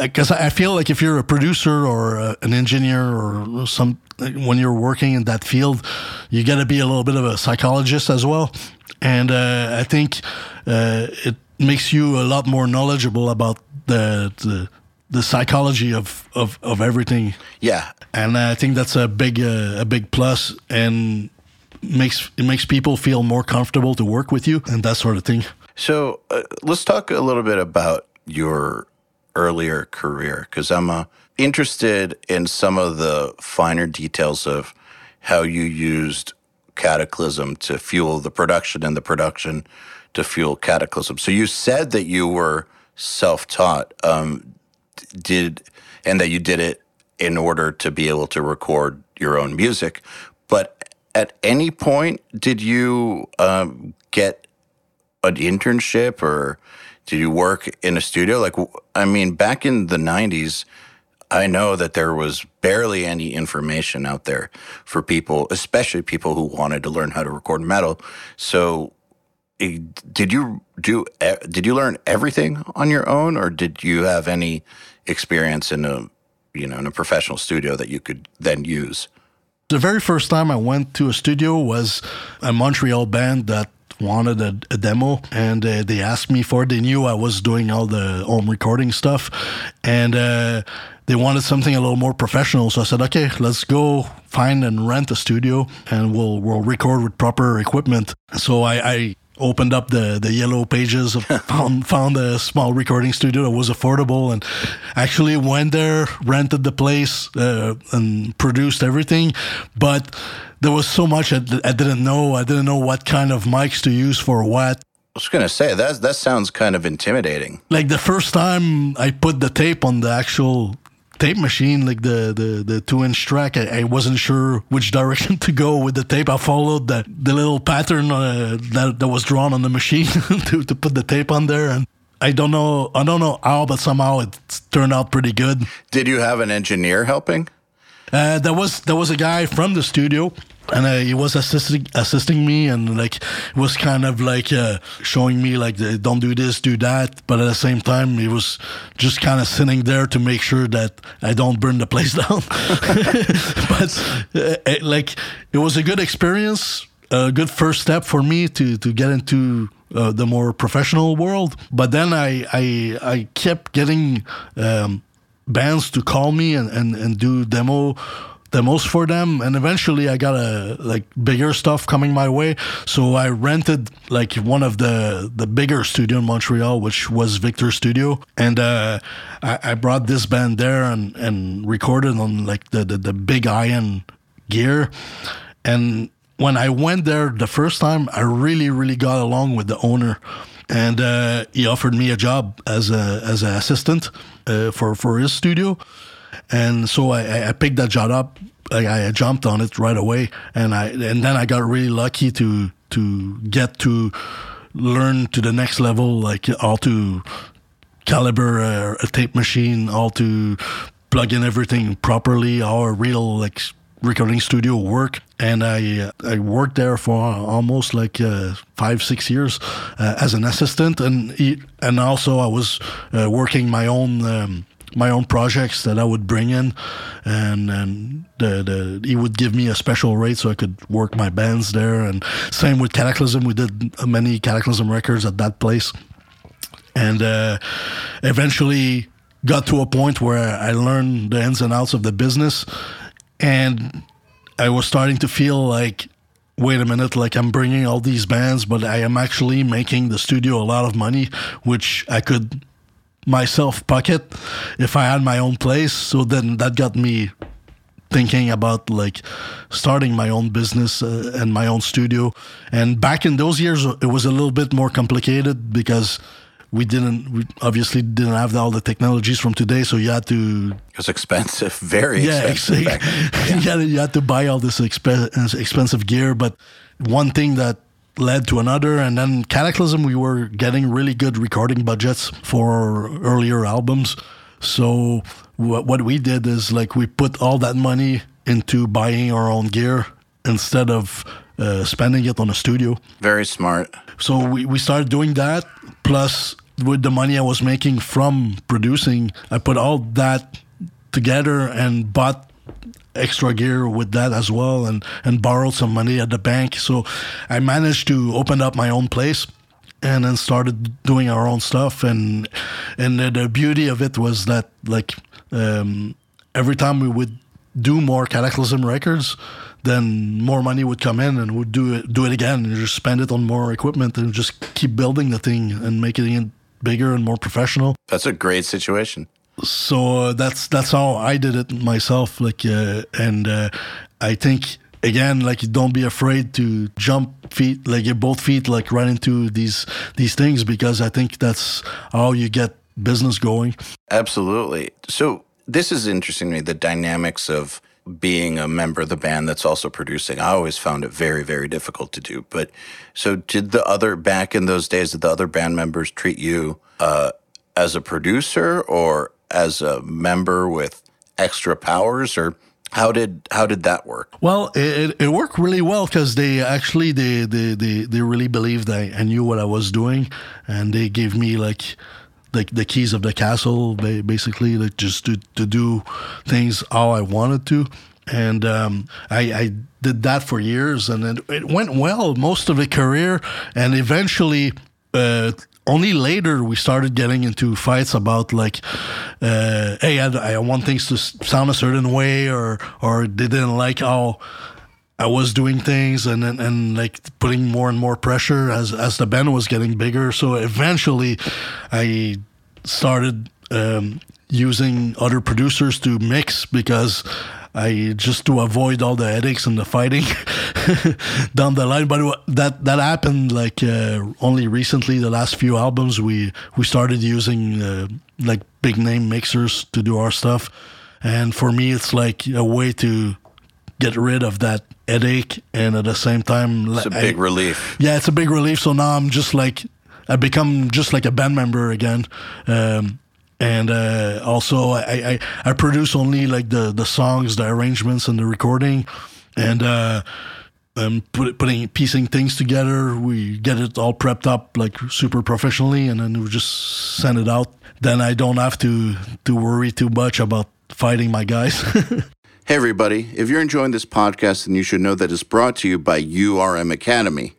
because uh, uh, I feel like if you're a producer or uh, an engineer or some when you're working in that field, you got to be a little bit of a psychologist as well, and uh, I think uh, it makes you a lot more knowledgeable about the the, the psychology of, of, of everything. Yeah, and I think that's a big uh, a big plus and makes it makes people feel more comfortable to work with you and that sort of thing. So uh, let's talk a little bit about your earlier career because I'm uh, interested in some of the finer details of how you used Kataklysm to fuel the production and the production to fuel Kataklysm. So you said that you were self-taught. Um, did and that you did it in order to be able to record your own music. But at any point, did you um, get an internship or did you work in a studio? Like, I mean, back in the 90s, I know that there was barely any information out there for people, especially people who wanted to learn how to record metal. So, did you do did you learn everything on your own or did you have any experience in a you know in a professional studio that you could then use? The very first time i went to a studio was a montreal band that wanted a, a demo and uh, they asked me for it. They knew i was doing all the home recording stuff and uh, they wanted something a little more professional. So i said okay let's go find and rent a studio and we'll we'll record with proper equipment. So i, I opened up the the yellow pages [laughs] found found a small recording studio that was affordable and actually went there rented the place uh, and produced everything. But there was so much I, I didn't know. I didn't know what kind of mics to use for what. I was gonna say that that sounds kind of intimidating. Like the first time I put the tape on the actual tape machine, like the the, the two inch track. I, I, wasn't sure which direction [laughs] to go with the tape. I followed the the little pattern uh, that that was drawn on the machine [laughs] to to put the tape on there, and I don't know I don't know how, but somehow it turned out pretty good. Did you have an engineer helping? Uh, there was there was a guy from the studio and uh, he was assisting assisting me and like was kind of like uh, showing me like don't do this do that but at the same time he was just kind of sitting there to make sure that i don't burn the place [laughs] down [laughs] but uh, like it was a good experience a good first step for me to to get into uh, the more professional world. But then I I, I kept getting um, bands to call me and, and, and do demo demos for them. And eventually i got a like bigger stuff coming my way. So i rented like one of the the bigger studio in montreal which was victor studio. And uh i, I brought this band there and and recorded on like the the, the big iron gear. And when i went there the first time i really really got along with the owner. And uh, he offered me a job as a as an assistant uh, for for his studio and so I, I picked that job up. I, I jumped on it right away, and I and then I got really lucky to to get to learn to the next level, like how to caliber a, a tape machine, how to plug in everything properly, how a real like recording studio work. And I I worked there for almost like uh, five six years uh, as an assistant. And and also I was uh, working my own um, my own projects that I would bring in, and and the, the he would give me a special rate so I could work my bands there. And same with Kataklysm, we did many Kataklysm records at that place, and uh, eventually got to a point where I learned the ins and outs of the business, and I was starting to feel like wait a minute, like I'm bringing all these bands, but I am actually making the studio a lot of money, which I could myself pocket if I had my own place. So then that got me thinking about like starting my own business uh, and my own studio. And back in those years, it was a little bit more complicated because we didn't we obviously didn't have all the technologies from today so you had to it was expensive [laughs] very yeah, expensive yeah. [laughs] you, had, you had to buy all this exp- expensive gear but one thing that led to another. And then Kataklysm, we were getting really good recording budgets for earlier albums. So what what we did is like we put all that money into buying our own gear instead of uh, spending it on a studio. Very smart. So we, we started doing that. Plus, with the money I was making from producing, I put all that together and bought extra gear with that as well and, and borrowed some money at the bank. So I managed to open up my own place and then started doing our own stuff. And and the, the beauty of it was that like um, every time we would do more Kataklysm records, then more money would come in and we'd do it do it again and just spend it on more equipment and just keep building the thing and making it bigger and more professional. That's a great situation so that's that's how I did it myself. Like, uh, and uh, I think again, like, don't be afraid to jump feet, like your both feet, like run into these these things because I think that's how you get business going. Absolutely. So this is interesting to me. The dynamics of being a member of the band that's also producing. I always found it very, very difficult to do. But so, did the other back in those days? Did the other band members treat you uh, as a producer or as a member with extra powers or how did how did that work? Well, it, it worked really well because they actually they, they they they really believed I, I knew what I was doing, and they gave me like like the keys of the castle, basically, like just to to do things how I wanted to, and um, I, I did that for years, and it, it went well most of the career, and eventually. Uh, only later we started getting into fights about like, uh, hey, I, I, want things to sound a certain way, or or they didn't like how I was doing things, and, and and like putting more and more pressure as as the band was getting bigger. So eventually, I started um, using other producers to mix because I just to avoid all the headaches and the fighting [laughs] down the line. But that that happened like uh, only recently. The last few albums, we we started using uh, like big name mixers to do our stuff, and for me, it's like a way to get rid of that headache, and at the same time, it's a big I, relief. Yeah, it's a big relief. So now I'm just like I become just like a band member again. Um, and uh, also I, I, I produce only like the the songs, the arrangements, and the recording, and uh, um, put, putting piecing things together. We get it all prepped up like super professionally, and then we just send it out. Then I don't have to to worry too much about fighting my guys. [laughs] hey everybody! If you're enjoying this podcast, then you should know that it's brought to you by URM Academy.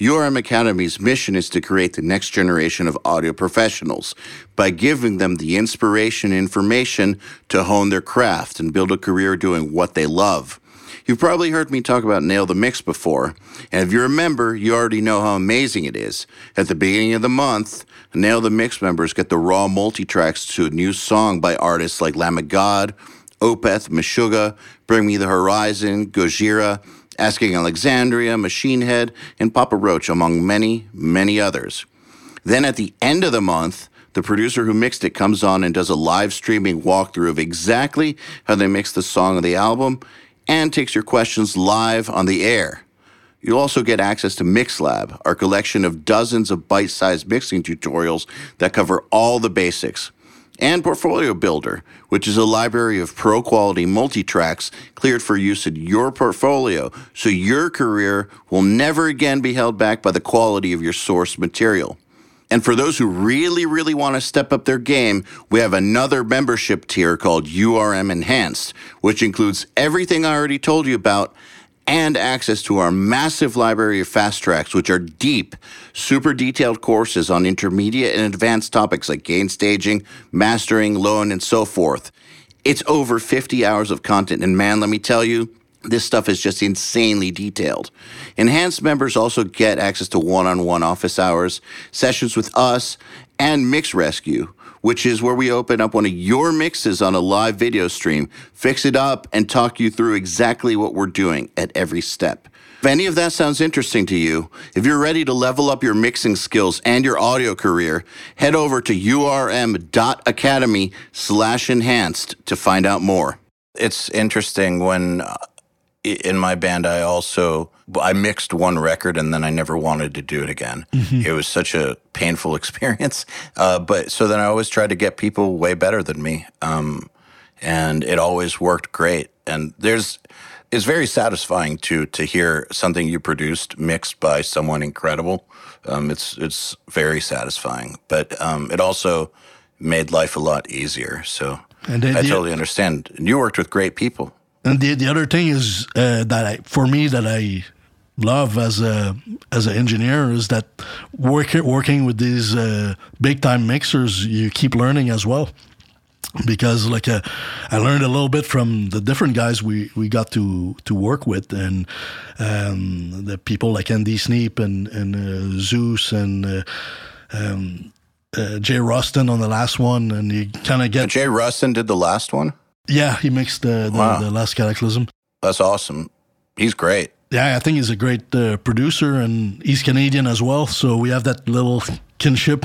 URM Academy's mission is to create the next generation of audio professionals by giving them the inspiration and information to hone their craft and build a career doing what they love. You've probably heard me talk about Nail the Mix before, and if you remember, you already know how amazing it is. At the beginning of the month, Nail the Mix members get the raw multi-tracks to a new song by artists like Lamb of God, Opeth, Meshuggah, Bring Me the Horizon, Gojira, Asking Alexandria, Machine Head, and Papa Roach, among many, many others. Then at the end of the month, the producer who mixed it comes on and does a live streaming walkthrough of exactly how they mixed the song of the album and takes your questions live on the air. You'll also get access to MixLab, our collection of dozens of bite sized mixing tutorials that cover all the basics. And Portfolio Builder, which is a library of pro quality multi tracks cleared for use in your portfolio so your career will never again be held back by the quality of your source material. And for those who really, really want to step up their game, we have another membership tier called URM Enhanced, which includes everything I already told you about and access to our massive library of fast tracks, which are deep, super detailed courses on intermediate and advanced topics like gain staging, mastering, loan, and so forth. It's over 50 hours of content, and man, let me tell you, this stuff is just insanely detailed. Enhanced members also get access to one on one office hours, sessions with us, and Mix Rescue, which is where we open up one of your mixes on a live video stream, fix it up, and talk you through exactly what we're doing at every step. If any of that sounds interesting to you, if you're ready to level up your mixing skills and your audio career, head over to urm.academy slash enhanced to find out more. It's interesting when in my band, I also I mixed one record and then I never wanted to do it again. Mm-hmm. It was such a painful [laughs] experience. Uh, but so then I always tried to get people way better than me, um, and it always worked great. And there's it's very satisfying to to hear something you produced mixed by someone incredible. Um, it's it's very satisfying, but um, it also made life a lot easier. So I totally understand. And you worked with great people. And the the other thing is uh, that I, for me that I love as a as an engineer is that working working with these uh, big time mixers, you keep learning as well. Because like uh, I learned a little bit from the different guys we, we got to to work with, and um, the people like Andy Sneap and and uh, Zeuss and. Uh, um, uh, Jay Ruston on the last one, and you kind of get. Jay Ruston did the last one. Yeah, he mixed the the, wow. the last Kataklysm. That's awesome. He's great. Yeah, I think he's a great uh, producer, and he's Canadian as well. So we have that little kinship.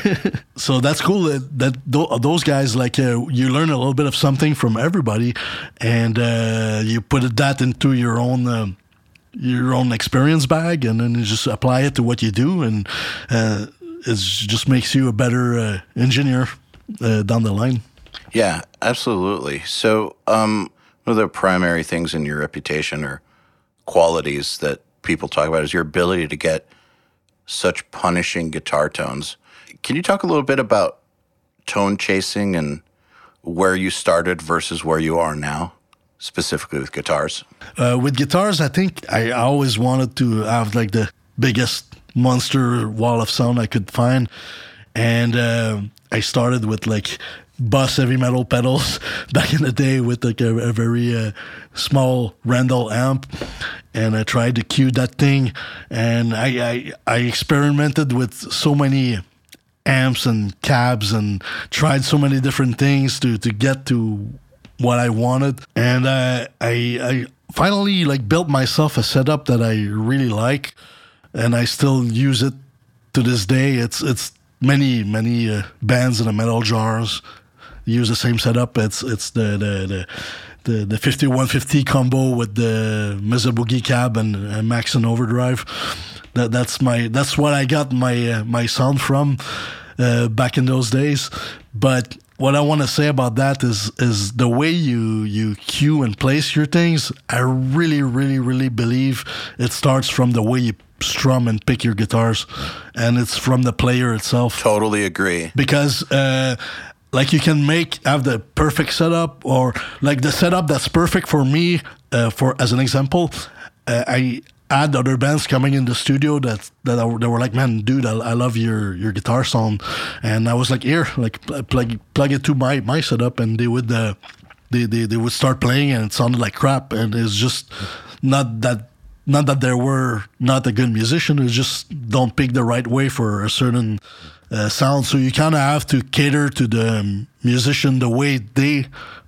[laughs] so that's cool that, that those guys like uh, you learn a little bit of something from everybody, and uh, you put that into your own. Uh, your own experience bag, and then you just apply it to what you do, and uh, it just makes you a better uh, engineer down the line. Yeah, absolutely. So, um, one of the primary things in your reputation or qualities that people talk about is your ability to get such punishing guitar tones. Can you talk a little bit about tone chasing and where you started versus where you are now, specifically with guitars? Uh, with guitars, I think I always wanted to have like the biggest monster wall of sound I could find. And uh, I started with like Boss heavy metal pedals [laughs] back in the day with like a, a very uh, small Randall amp, and I tried to cue that thing, and I, I I experimented with so many amps and cabs and tried so many different things to to get to what I wanted, and uh, I I finally like built myself a setup that I really like, and I still use it to this day. It's it's many many uh, bands in the metal jars use the same setup. It's it's the the the the, the 5150 combo with the Mesa Boogie cab and, and Maxon overdrive. That that's my that's what I got my uh, my sound from uh, back in those days. But what I want to say about that is is the way you you cue and place your things. I really really really believe it starts from the way you strum and pick your guitars, and it's from the player itself. Totally agree. Because uh, like you can make have the perfect setup or like the setup that's perfect for me uh, for as an example uh, i had other bands coming in the studio that that, I, were like, man, dude, I, I love your your guitar sound, and I was like, here, like plug plug it to my my setup, and they would uh, they, they they would start playing, and it sounded like crap, and it's just not that not that they were not a good musician, it's just don't pick the right way for a certain uh, sound. So you kind of have to cater to the musician the way they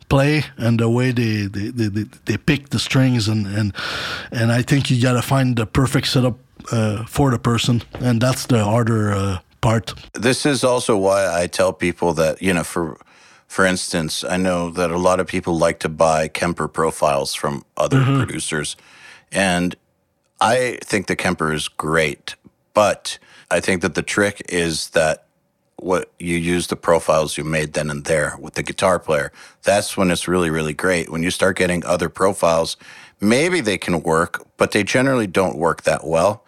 play and the way they they, they, they pick the strings and and and I think you gotta find the perfect setup uh, for the person and that's the harder uh, part. This is also why I tell people that you know for for instance I know that a lot of people like to buy Kemper profiles from other mm-hmm. producers and I think the Kemper is great but I think that the trick is that what you use the profiles you made then and there with the guitar player. That's when it's really, really great. When you start getting other profiles, maybe they can work, but they generally don't work that well.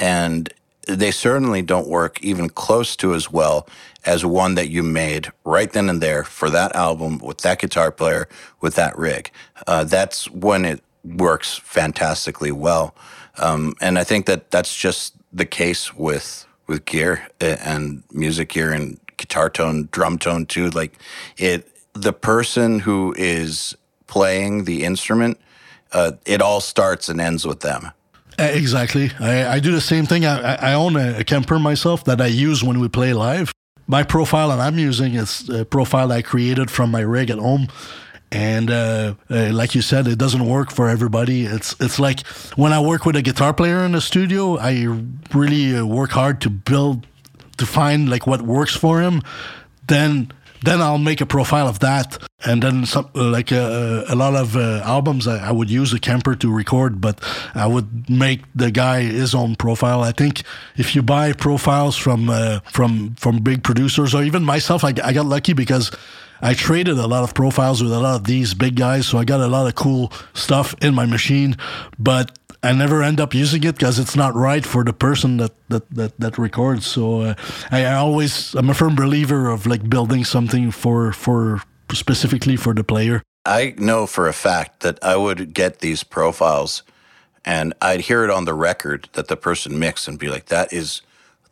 And they certainly don't work even close to as well as one that you made right then and there for that album with that guitar player with that rig. Uh, that's when it works fantastically well. Um, and I think that that's just the case with with gear and music gear and guitar tone, drum tone too. Like it, the person who is playing the instrument, uh, it all starts and ends with them. Exactly. I, I do the same thing. I, I own a, a Kemper myself that I use when we play live. My profile that I'm using is a profile I created from my rig at home and uh, uh, like you said, it doesn't work for everybody. It's it's like when I work with a guitar player in the studio, I really uh, work hard to build to find like what works for him. Then then I'll make a profile of that, and then some like uh, a lot of uh, albums I, I, would use a Kemper to record, but I would make the guy his own profile. I think if you buy profiles from uh, from from big producers or even myself, I, I got lucky because I traded a lot of profiles with a lot of these big guys, so I got a lot of cool stuff in my machine, but I never end up using it because it's not right for the person that that that, that records. So uh, I, I, always I'm a firm believer of like building something for for specifically for the player. I know for a fact that I would get these profiles and I'd hear it on the record that the person mixed and be like, that is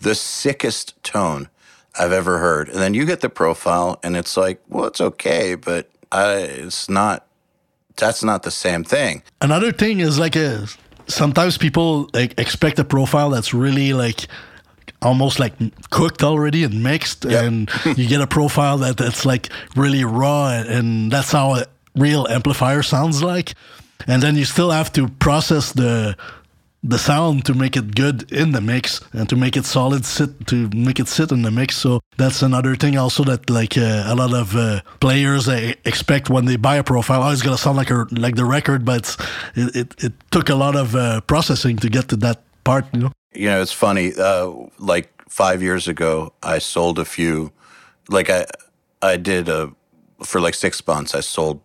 the sickest tone I've ever heard. And then you get the profile, and it's like, well, it's okay, but I, it's not. That's not the same thing. Another thing is like a sometimes people like expect a profile that's really like almost like cooked already and mixed yep. and you get a profile that that's like really raw and that's how a real amplifier sounds like and then you still have to process the the sound to make it good in the mix and to make it solid sit to make it sit in the mix. So that's another thing also that like uh, a lot of uh, players uh, expect when they buy a profile. Oh it's gonna sound like a, like the record but it, it, it, took a lot of uh, processing to get to that part you know? You know it's funny uh, like five years ago i sold a few like i i did a for like six months i sold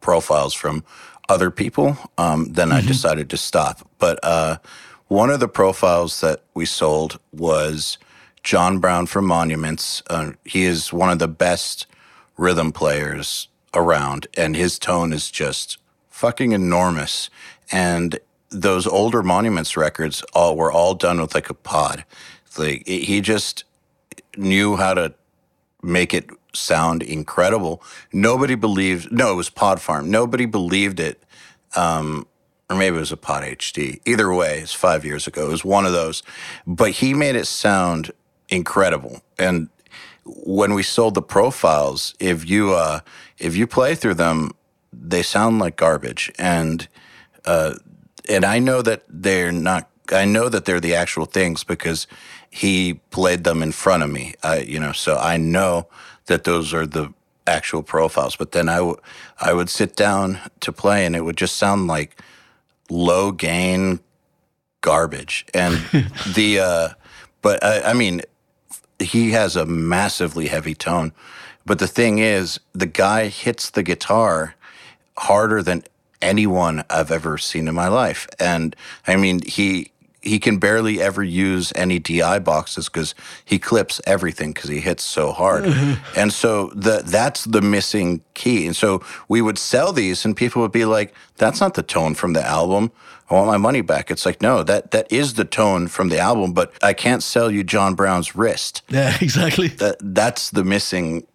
profiles from other people, um, then mm-hmm. I decided to stop. But uh, one of the profiles that we sold was John Brown from Monuments. Uh, he is one of the best rhythm players around, and his tone is just fucking enormous. And those older Monuments records all were all done with like a pod. Like he just knew how to make it sound incredible. Nobody believed, no, it was Pod Farm. Nobody believed it. Um, or maybe it was a Pod HD. Either way, it's five years ago. It was one of those. But he made it sound incredible. And when we sold the profiles, if you uh, if you play through them, they sound like garbage. And uh, and I know that they're not. I know that they're the actual things because he played them in front of me. I, you know, so I know that those are the actual profiles. But then I, w- I would sit down to play and it would just sound like low gain garbage. And [laughs] the, uh, but I, I mean, he has a massively heavy tone. But the thing is, the guy hits the guitar harder than anyone I've ever seen in my life. And I mean, he he can barely ever use any DI boxes because he clips everything because he hits so hard. [laughs] and so the that's the missing key. And so we would sell these, and people would be like, "That's not the tone from the album." I want my money back. It's like, no, that that is the tone from the album, but I can't sell you John Brown's wrist. Yeah, [laughs] exactly. That that's the missing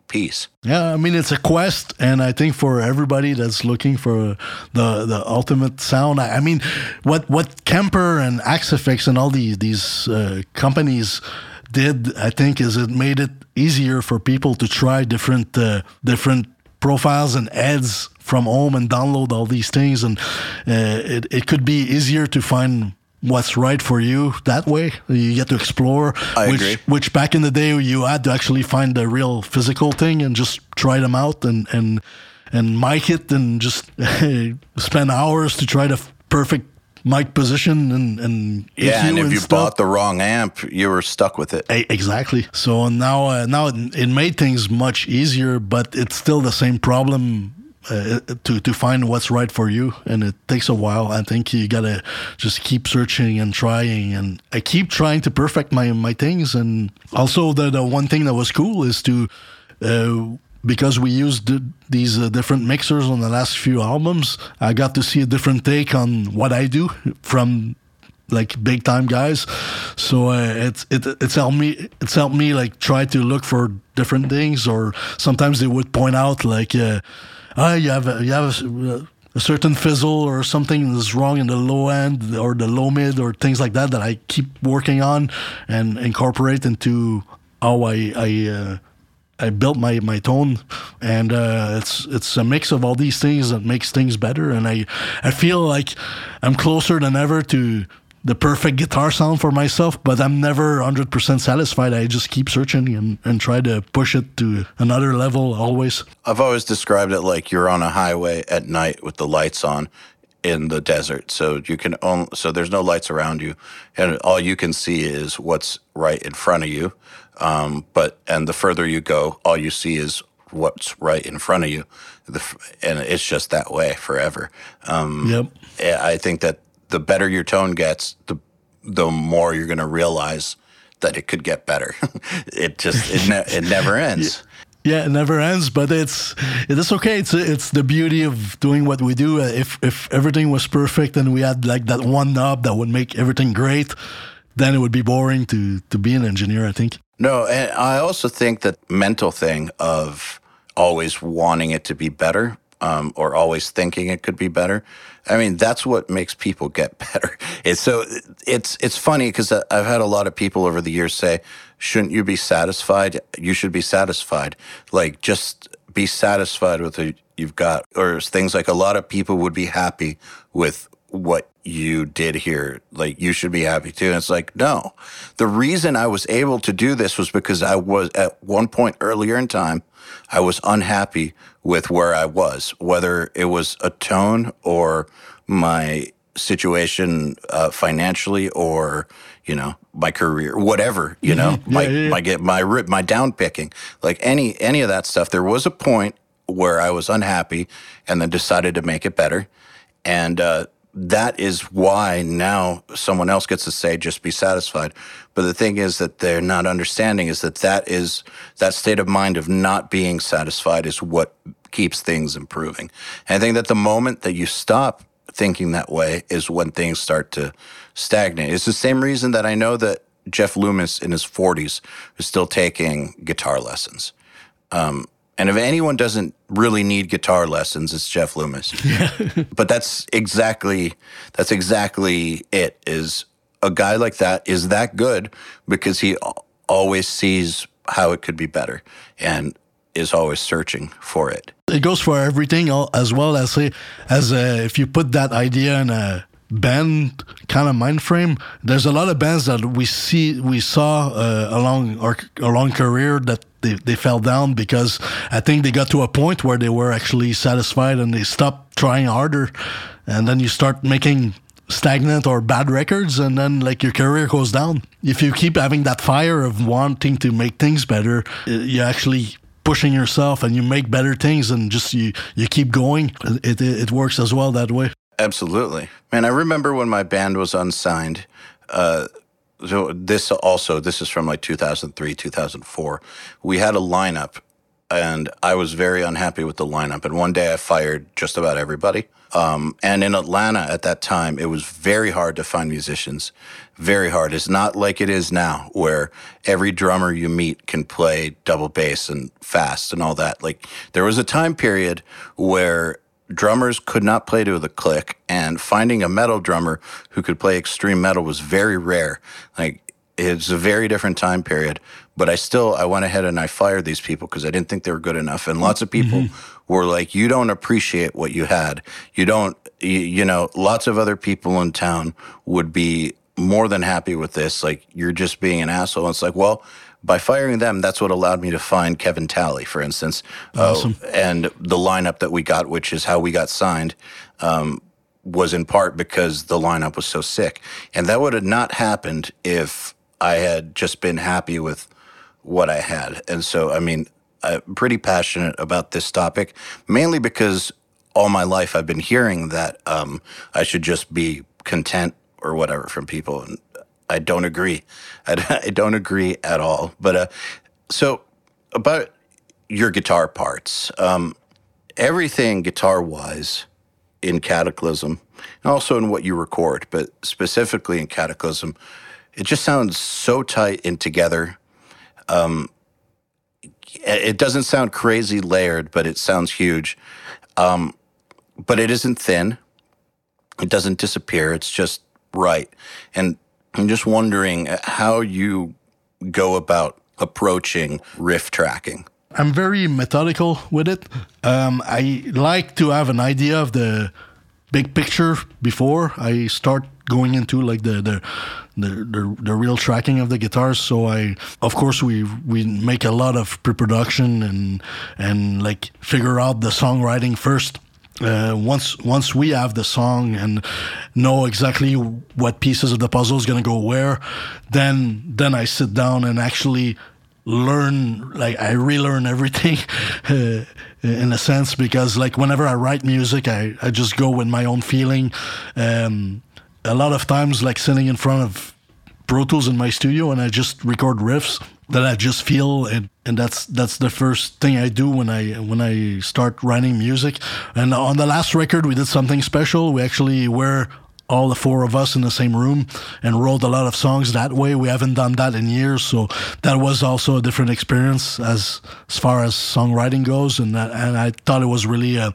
Yeah, I mean it's a quest, and I think for everybody that's looking for the the ultimate sound, I, I mean, what what Kemper and Axe-Fx and all these these uh, companies did, I think, is it made it easier for people to try different uh, different profiles and ads from home and download all these things, and uh, it it could be easier to find what's right for you that way. You get to explore. I which, agree. Which back in the day you had to actually find the real physical thing and just try them out and and and mic it and just [laughs] spend hours to try the perfect mic position and and Yeah, and if you stuff. bought the wrong amp, you were stuck with it. Exactly. So now, uh, now it, it made things much easier, but it's still the same problem uh, to to find what's right for you, and it takes a while. I think you gotta just keep searching and trying, and I keep trying to perfect my my things. And also, the the one thing that was cool is to. Uh, because we used th- these uh, different mixers on the last few albums, I got to see a different take on what I do from like big time guys. So uh, it's it, it's helped me it's helped me like try to look for different things. Or sometimes they would point out like, uh, oh, you have a, you have a, a certain fizzle or something is wrong in the low end or the low mid or things like that that I keep working on and incorporate into how I I. Uh, I built my my tone, and uh, it's it's a mix of all these things that makes things better. And I I feel like I'm closer than ever to the perfect guitar sound for myself, but I'm never 100% satisfied. I just keep searching and, and try to push it to another level always. I've always described it like you're on a highway at night with the lights on in the desert. So you can own so there's no lights around you and all you can see is what's right in front of you. Um, but and the further you go, all you see is what's right in front of you. The, and it's just that way forever. Um, Yep. I think that the better your tone gets, the the more you're going to realize that it could get better. [laughs] it just it, ne- it never [laughs] ends. Yeah, it never ends, but it's it is okay. It's it's the beauty of doing what we do. If if everything was perfect and we had like that one knob that would make everything great, then it would be boring to to be an engineer. I think. No, and I also think that mental thing of always wanting it to be better um, or always thinking it could be better. I mean, that's what makes people get [laughs] better. It's so it's it's funny because I've had a lot of people over the years say, "Shouldn't you be satisfied? You should be satisfied. Like just be satisfied with what you've got." Or things like a lot of people would be happy with what you did here. Like you should be happy too. And it's like, no. The reason I was able to do this was because I was at one point earlier in time, I was unhappy with where I was, whether it was a tone or my situation uh, financially or you know my career whatever you know [laughs] my yeah, yeah. my get my rip my down picking like any any of that stuff there was a point where I was unhappy and then decided to make it better and uh, that is why now someone else gets to say just be satisfied. But the thing is that they're not understanding is that that is that state of mind of not being satisfied is what keeps things improving. And i think that the moment that you stop thinking that way is when things start to stagnate. It's the same reason that i know that jeff loomis in his 40s is still taking guitar lessons um, and if anyone doesn't really need guitar lessons, it's Jeff Loomis. [laughs] but that's exactly that's exactly it. Is a guy like that is that good because he always sees how it could be better and is always searching for it. it goes for everything as well as say as uh, if you put that idea in a band kind of mind frame there's a lot of bands that we see we saw uh, along our along career that they, they fell down because I think they got to a point where they were actually satisfied and they stopped trying harder. And then you start making stagnant or bad records and then like your career goes down. If you keep having that fire of wanting to make things better uh, you actually pushing yourself and you make better things and just you you keep going. It it, it works as well that way. Absolutely. Man, I remember when my band was unsigned, uh, so this also this is from like 2003 2004 we had a lineup and i was very unhappy with the lineup. And one day i fired just about everybody. Um, and in atlanta at that time it was very hard to find musicians. Very hard. It's not like it is now where every drummer you meet can play double bass and fast and all that. Like there was a time period where drummers could not play to the click, and finding a metal drummer who could play extreme metal was very rare. Like it's a very different time period. But I still I went ahead and I fired these people because I didn't think they were good enough. And lots of people mm-hmm. were like, "You don't appreciate what you had. You don't. You, you know." Lots of other people in town would be more than happy with this. Like you're just being an asshole. And it's like, well, by firing them, that's what allowed me to find Kevin Talley, for instance. Uh, awesome. Uh, and the lineup that we got, which is how we got signed, um, was in part because the lineup was so sick. And that would have not happened if I had just been happy with what I had. And so, I mean, I'm pretty passionate about this topic, mainly because all my life I've been hearing that um, I should just be content or whatever from people. And I don't agree. I, [laughs] I don't agree at all. But uh, so about your guitar parts, um, everything guitar wise in Kataklysm, and also in what you record, but specifically in Kataklysm, it just sounds so tight and together. Um, it doesn't sound crazy layered, but it sounds huge. Um, but it isn't thin. It doesn't disappear. It's just right. And I'm just wondering how you go about approaching riff tracking. I'm very methodical with it. Um, I like to have an idea of the big picture before I start going into like the the the, the, the real tracking of the guitars. So I, of course, we we make a lot of pre-production and and like figure out the songwriting first uh, once once we have the song and know exactly what pieces of the puzzle is going to go where, then then I sit down and actually learn like I relearn everything [laughs] in a sense because like whenever I write music I, I just go with my own feeling. Um, a lot of times like sitting in front of Pro Tools in my studio and I just record riffs that I just feel and and that's that's the first thing I do when I when I start writing music. And on the last record, we did something special. We actually were all the four of us in the same room and wrote a lot of songs that way. We haven't done that in years, so that was also a different experience as as far as songwriting goes. And and I thought it was really. Uh,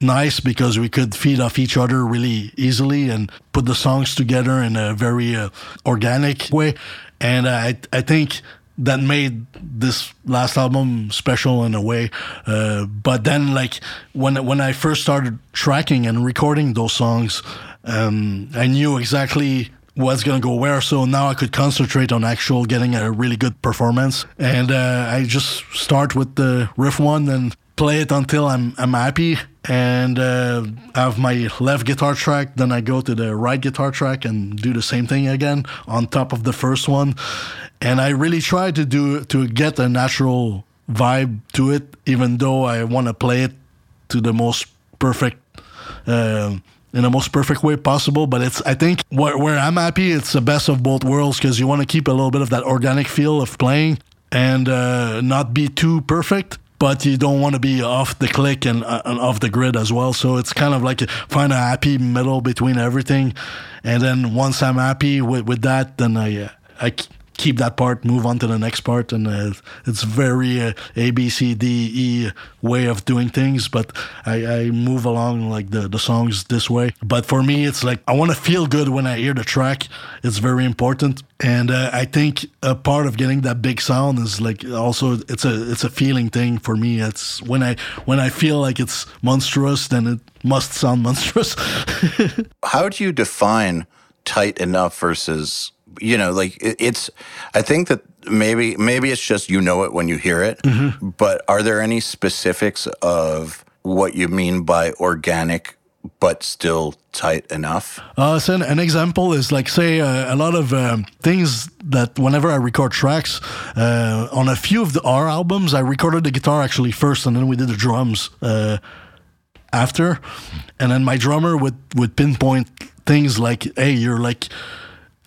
nice because we could feed off each other really easily and put the songs together in a very uh, organic way and I I think that made this last album special in a way. Uh, but then, like when when I first started tracking and recording those songs, um, I knew exactly what's gonna go where. So now I could concentrate on actual getting a really good performance. And uh, I just start with the riff one and play it until I'm I'm happy and uh, have my left guitar track. Then I go to the right guitar track and do the same thing again on top of the first one. And I really try to do to get a natural vibe to it, even though I want to play it to the most perfect. Uh, in the most perfect way possible. But it's I think where, where I'm happy, it's the best of both worlds because you want to keep a little bit of that organic feel of playing and uh, not be too perfect but you don't want to be off the click and, uh, and, off the grid as well. So it's kind of like find a happy middle between everything. And then once I'm happy with, with that, then I, uh, I keep that part, move on to the next part, and uh, it's very uh, A B C D E way of doing things. But I, I, move along like the the songs this way. But for me, it's like I want to feel good when I hear the track. It's very important, and uh, I think a part of getting that big sound is like also it's a it's a feeling thing for me. It's when I when I feel like it's monstrous, then it must sound monstrous. [laughs] How do you define tight enough versus you know, like it, it's. I think that maybe maybe it's just you know it when you hear it. Mm-hmm. But are there any specifics of what you mean by organic? But still tight enough. Uh, so an, an example is like say uh, a lot of um, things that whenever I record tracks uh, on a few of the our albums, I recorded the guitar actually first, and then we did the drums uh, after, and then my drummer would would pinpoint things like, "Hey, you're like."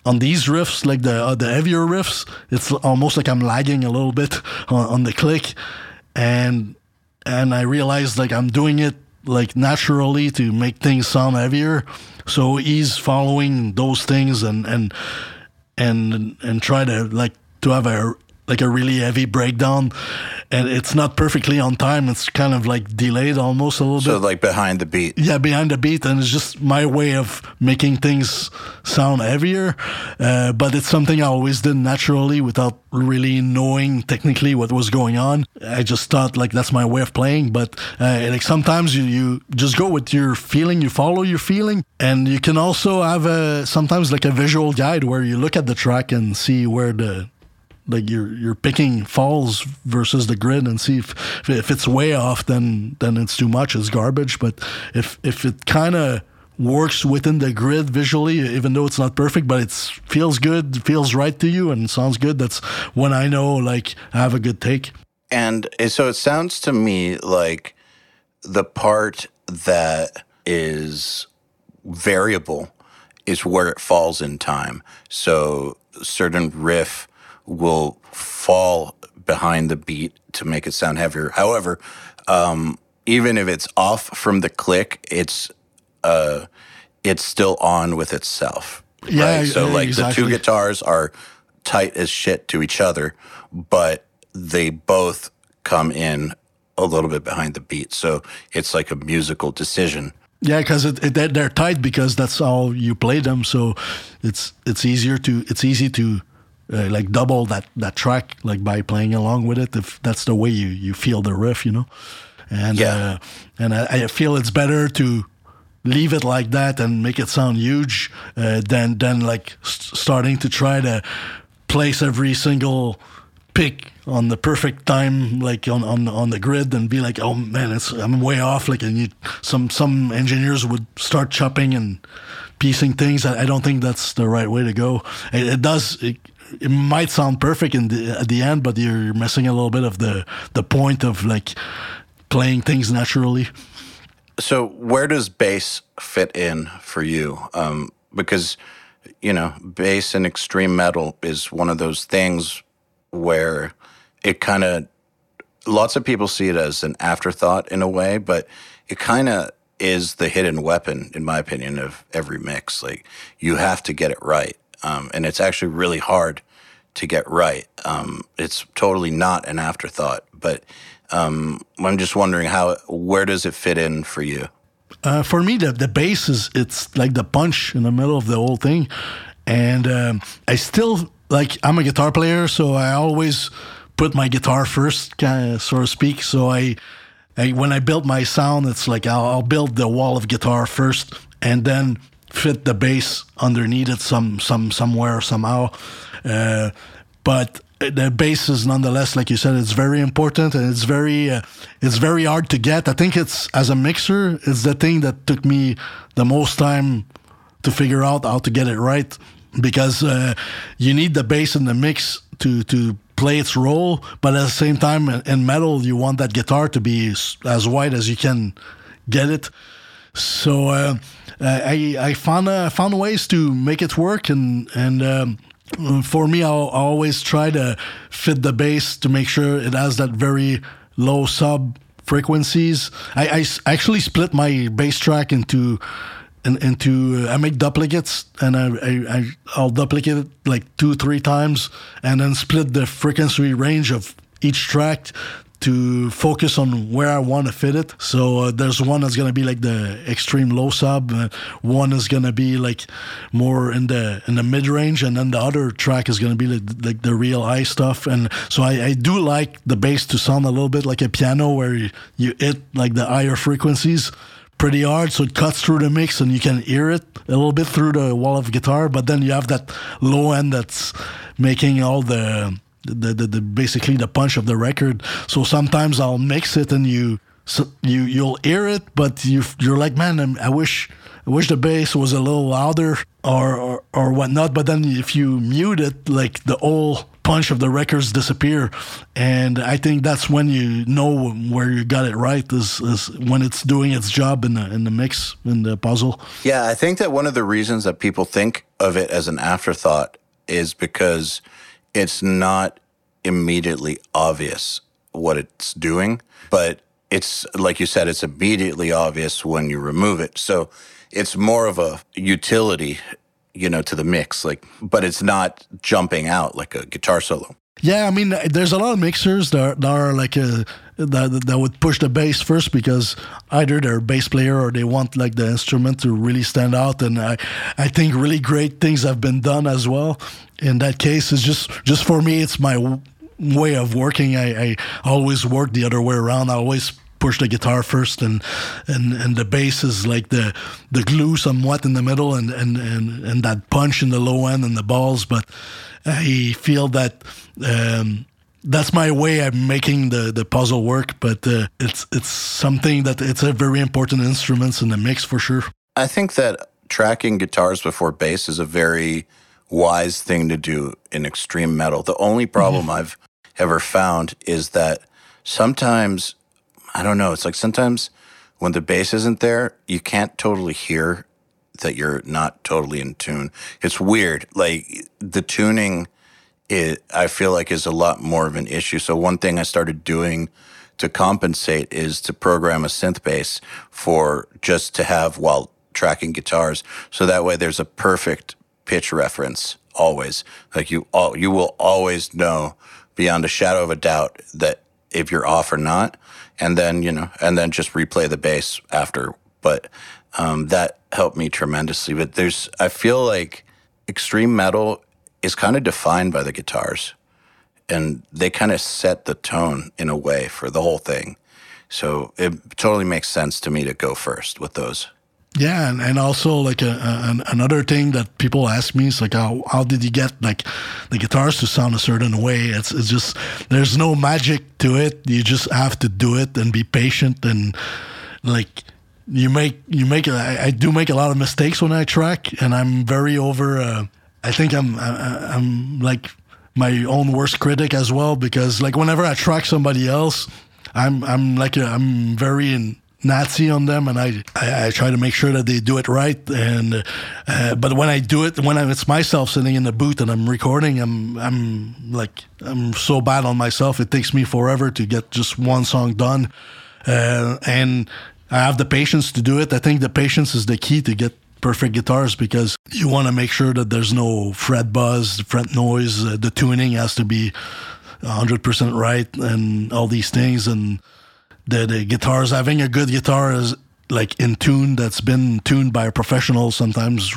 On these riffs, like the uh, the heavier riffs, it's almost like I'm lagging a little bit on, on the click, and and I realized like I'm doing it like naturally to make things sound heavier. So he's following those things and and and and try to like to have a like a really heavy breakdown and it's not perfectly on time it's kind of like delayed almost a little bit. So like behind the beat. yeah behind the beat and it's just my way of making things sound heavier uh, but it's something i always did naturally without really knowing technically what was going on i just thought like that's my way of playing but uh, like sometimes you, you just go with your feeling you follow your feeling and you can also have a sometimes like a visual guide where you look at the track and see where the like you're you're picking falls versus the grid and see if if it's way off then then it's too much it's garbage but if if it kind of works within the grid visually even though it's not perfect but it feels good feels right to you and sounds good that's when i know like i have a good take And so it sounds to me like the part that is variable is where it falls in time. So certain riff will fall behind the beat to make it sound heavier. However, um, even if it's off from the click, it's uh, it's still on with itself. Yeah, right? So yeah, like the two guitars are tight as shit to each other, but they both come in a little bit behind the beat. So it's like a musical decision. Yeah, because it, it, they're, they're tight because that's how you play them. So it's it's easier to it's easy to uh, like double that that track like by playing along with it if that's the way you you feel the riff, you know. And Yeah. uh, and I, I feel it's better to leave it like that and make it sound huge uh, than than like s- starting to try to place every single pick on the perfect time like on, on on the grid and be like oh man it's i'm way off like and you some some engineers would start chopping and piecing things i, I don't think that's the right way to go it, it does it, it might sound perfect in the, at the end but you're missing a little bit of the the point of like playing things naturally So where does bass fit in for you? Um, because you know, bass in extreme metal is one of those things where it kind of lots of people see it as an afterthought in a way, but it kind of is the hidden weapon, in my opinion, of every mix. Like you have to get it right, um, and it's actually really hard to get right. Um, it's totally not an afterthought, but um, I'm just wondering how where does it fit in for you? Uh, for me, the the bass is it's like the punch in the middle of the whole thing, and um, I still like I'm a guitar player, so I always put my guitar first, kind of, so to speak. So I, I when I build my sound, it's like I'll, I'll build the wall of guitar first, and then fit the bass underneath it some some somewhere somehow. Uh, but the bass is nonetheless, like you said, it's very important and it's very uh, it's very hard to get. I think it's as a mixer, it's the thing that took me the most time to figure out how to get it right because uh, you need the bass in the mix to to play its role, but at the same time in- metal you want that guitar to be as wide as you can get it. So uh, I I found uh, found ways to make it work, and and um, for me, I always try to fit the bass to make sure it has that very low sub frequencies. I, I actually split my bass track into in, into uh, I make duplicates and I I I'll duplicate it like two three times and then split the frequency range of each track to focus on where I want to fit it. So uh, there's one that's gonna be like the extreme low sub, uh, one is gonna be like more in the in the mid range, and then the other track is gonna be like, like the real high stuff. And so I, I do like the bass to sound a little bit like a piano, where you, you hit like the higher frequencies pretty hard, so it cuts through the mix and you can hear it a little bit through the wall of guitar. But then you have that low end that's making all the the, the, the basically the punch of the record. So sometimes I'll mix it and you so you you'll hear it, but you you're like, man, I wish I wish the bass was a little louder or, or or whatnot. But then if you mute it, like the whole punch of the records disappear. And I think that's when you know where you got it right is, is when it's doing its job in the in the mix in the puzzle. Yeah, I think that one of the reasons that people think of it as an afterthought is because it's not immediately obvious what it's doing, but it's like you said, it's immediately obvious when you remove it. So it's more of a utility, you know, to the mix, like, but it's not jumping out like a guitar solo. Yeah, I mean, there's a lot of mixers that, that are like a, that that would push the bass first because either they're a bass player or they want like the instrument to really stand out. And I, I think really great things have been done as well. In that case, it's just just for me, it's my way of working. I, I always work the other way around. I always push the guitar first and and and the bass is like the the glue somewhat in the middle and and and, and that punch in the low end and the balls but i feel that um, that's my way of making the, the puzzle work, but uh, it's it's something that it's a very important instrument in the mix for sure. I think that tracking guitars before bass is a very wise thing to do in extreme metal. The only problem mm-hmm. I've ever found is that sometimes I don't know. It's like sometimes when the bass isn't there, you can't totally hear that you're not totally in tune. It's weird. Like the tuning, it I feel like is a lot more of an issue. So one thing I started doing to compensate is to program a synth bass for just to have while tracking guitars. So that way there's a perfect pitch reference always. Like you all you will always know beyond a shadow of a doubt that if you're off or not and then you know, and then just replay the bass after. But um, that helped me tremendously. But there's, I feel like extreme metal is kind of defined by the guitars, and they kind of set the tone in a way for the whole thing. So it totally makes sense to me to go first with those. Yeah, and, and also like a, a, another thing that people ask me is like how how did you get like the guitars to sound a certain way? It's it's just there's no magic to it. You just have to do it and be patient and like you make you make I, I do make a lot of mistakes when I track and I'm very over. Uh, I think I'm I, I'm like my own worst critic as well because like whenever I track somebody else, I'm I'm like a, I'm very in Nazi on them, and I, I, I, try to make sure that they do it right. And uh, but when I do it, when I, it's myself sitting in the booth and I'm recording, I'm I'm like I'm so bad on myself. It takes me forever to get just one song done, uh, and I have the patience to do it. I think the patience is the key to get perfect guitars because you want to make sure that there's no fret buzz, fret noise. Uh, the tuning has to be 100% right, and all these things and the, the guitars having a good guitar is like in tune that's been tuned by a professional sometimes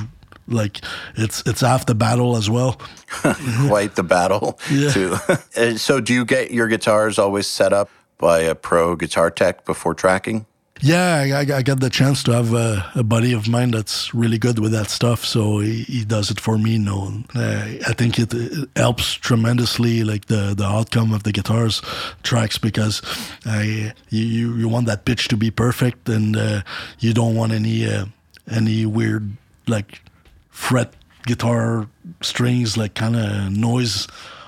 like it's it's half the battle as well. [laughs] Quite the battle [laughs] yeah. too. [laughs] So do you get your guitars always set up by a pro guitar tech before tracking yeah, I, I got the chance to have a, a, buddy of mine that's really good with that stuff, so he, he does it for me. No, uh, I think it, it, helps tremendously, like the the outcome of the guitars tracks, because I you you want that pitch to be perfect, and uh, you don't want any uh, any weird like fret guitar strings, like kind of noise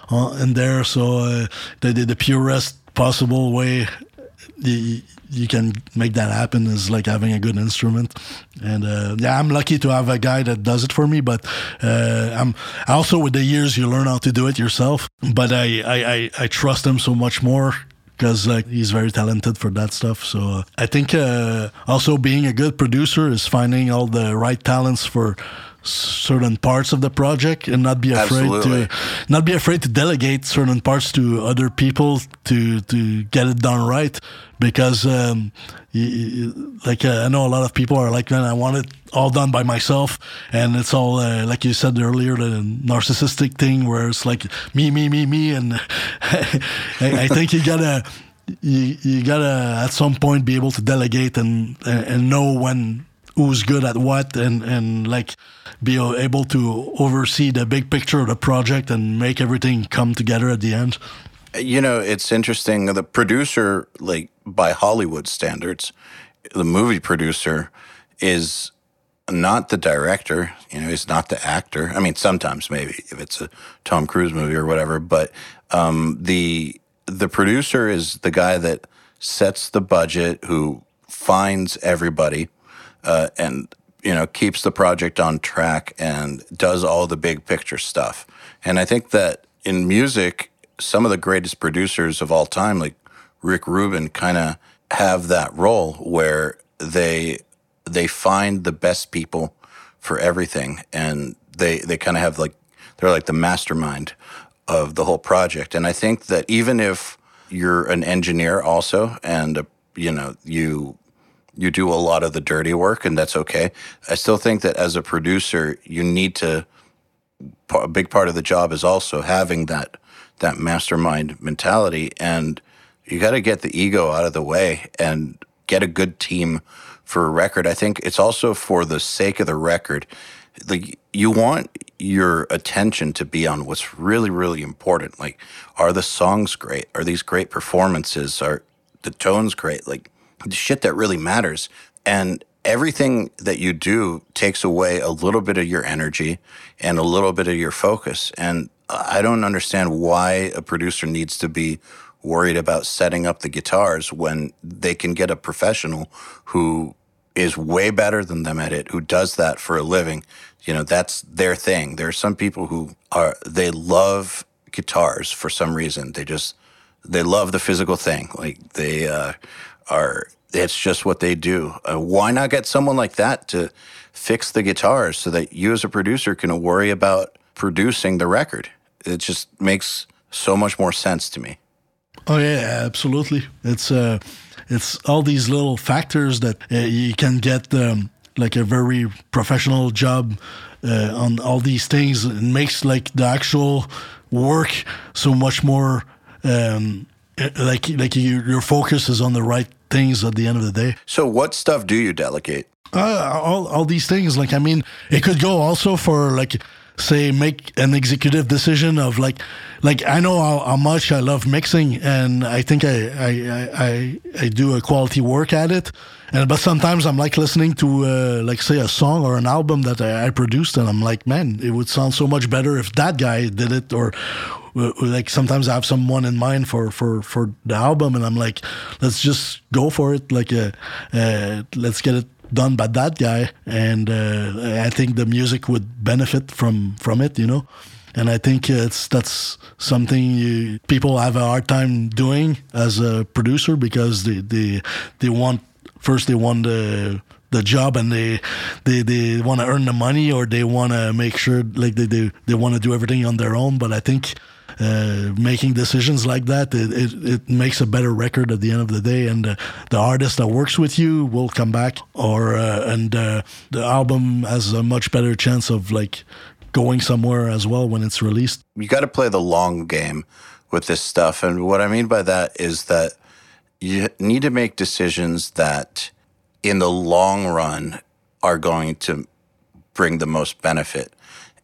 uh, in there. So uh, they did the purest possible way you, you can make that happen is like having a good instrument. And uh, yeah, I'm lucky to have a guy that does it for me. But uh, I'm also with the years you learn how to do it yourself. But I I, I, I trust him so much more because like he's very talented for that stuff. So uh, I think uh, also being a good producer is finding all the right talents for certain parts of the project and not be afraid Absolutely. to not be afraid to delegate certain parts to other people to to get it done right because um, you, like uh, I know a lot of people are like man I want it all done by myself and it's all uh, like you said earlier the narcissistic thing where it's like me me me me and [laughs] I, I think you gotta you, you gotta at some point be able to delegate and and know when who's good at what and and like be able to oversee the big picture of the project and make everything come together at the end you know it's interesting the producer like by hollywood standards the movie producer is not the director. You know, he's not the actor. I mean, sometimes maybe if it's a Tom Cruise movie or whatever, but um, the the producer is the guy that sets the budget, who finds everybody, uh, and you know keeps the project on track and does all the big picture stuff. And I think that in music, some of the greatest producers of all time, like Rick Rubin, kind of have that role where they they find the best people for everything, and they they kind of have like they're like the mastermind of the whole project. And I think that even if you're an engineer also, and uh, you know you you do a lot of the dirty work, and that's okay. I still think that as a producer, you need to. A big part of the job is also having that that mastermind mentality, and you got to get the ego out of the way and get a good team for a record. I think it's also for the sake of the record. Like you want your attention to be on what's really, really important. Like, are the songs great? Are these great performances? Are the tones great? Like the shit that really matters. And everything that you do takes away a little bit of your energy and a little bit of your focus. And I don't understand why a producer needs to be worried about setting up the guitars when they can get a professional who is way better than them at it, who does that for a living. You know, that's their thing. There are some people who are, they love guitars for some reason. They just, they love the physical thing. Like they uh, are, it's just what they do. Uh, why not get someone like that to fix the guitars so that you as a producer can worry about producing the record? It just makes so much more sense to me. Oh yeah, absolutely. It's uh, it's all these little factors that uh, you can get um, like a very professional job uh, on all these things. It makes like the actual work so much more um, uh, like like you, your focus is on the right things at the end of the day. So, what stuff do you delegate? Uh, all all these things. Like I mean, it could go also for like say make an executive decision of like like I know how, how much I love mixing and I think I, I I I do a quality work at it. And but sometimes I'm like listening to uh, like say a song or an album that I, I, produced and I'm like man it would sound so much better if that guy did it or like sometimes I have someone in mind for for for the album and I'm like let's just go for it like uh, uh let's get it done by that guy, and uh, I think the music would benefit from from it, you know. And I think it's that's something you, people have a hard time doing as a producer because they they they want first they want the the job and they they, they want to earn the money or they want to make sure like they they, they want to do everything on their own. But I think uh, making decisions like that, it, it, it, makes a better record at the end of the day. And uh, the artist that works with you will come back, or uh, and uh, the album has a much better chance of like going somewhere as well when it's released. You got to play the long game with this stuff, and what I mean by that is that you need to make decisions that, in the long run, are going to bring the most benefit.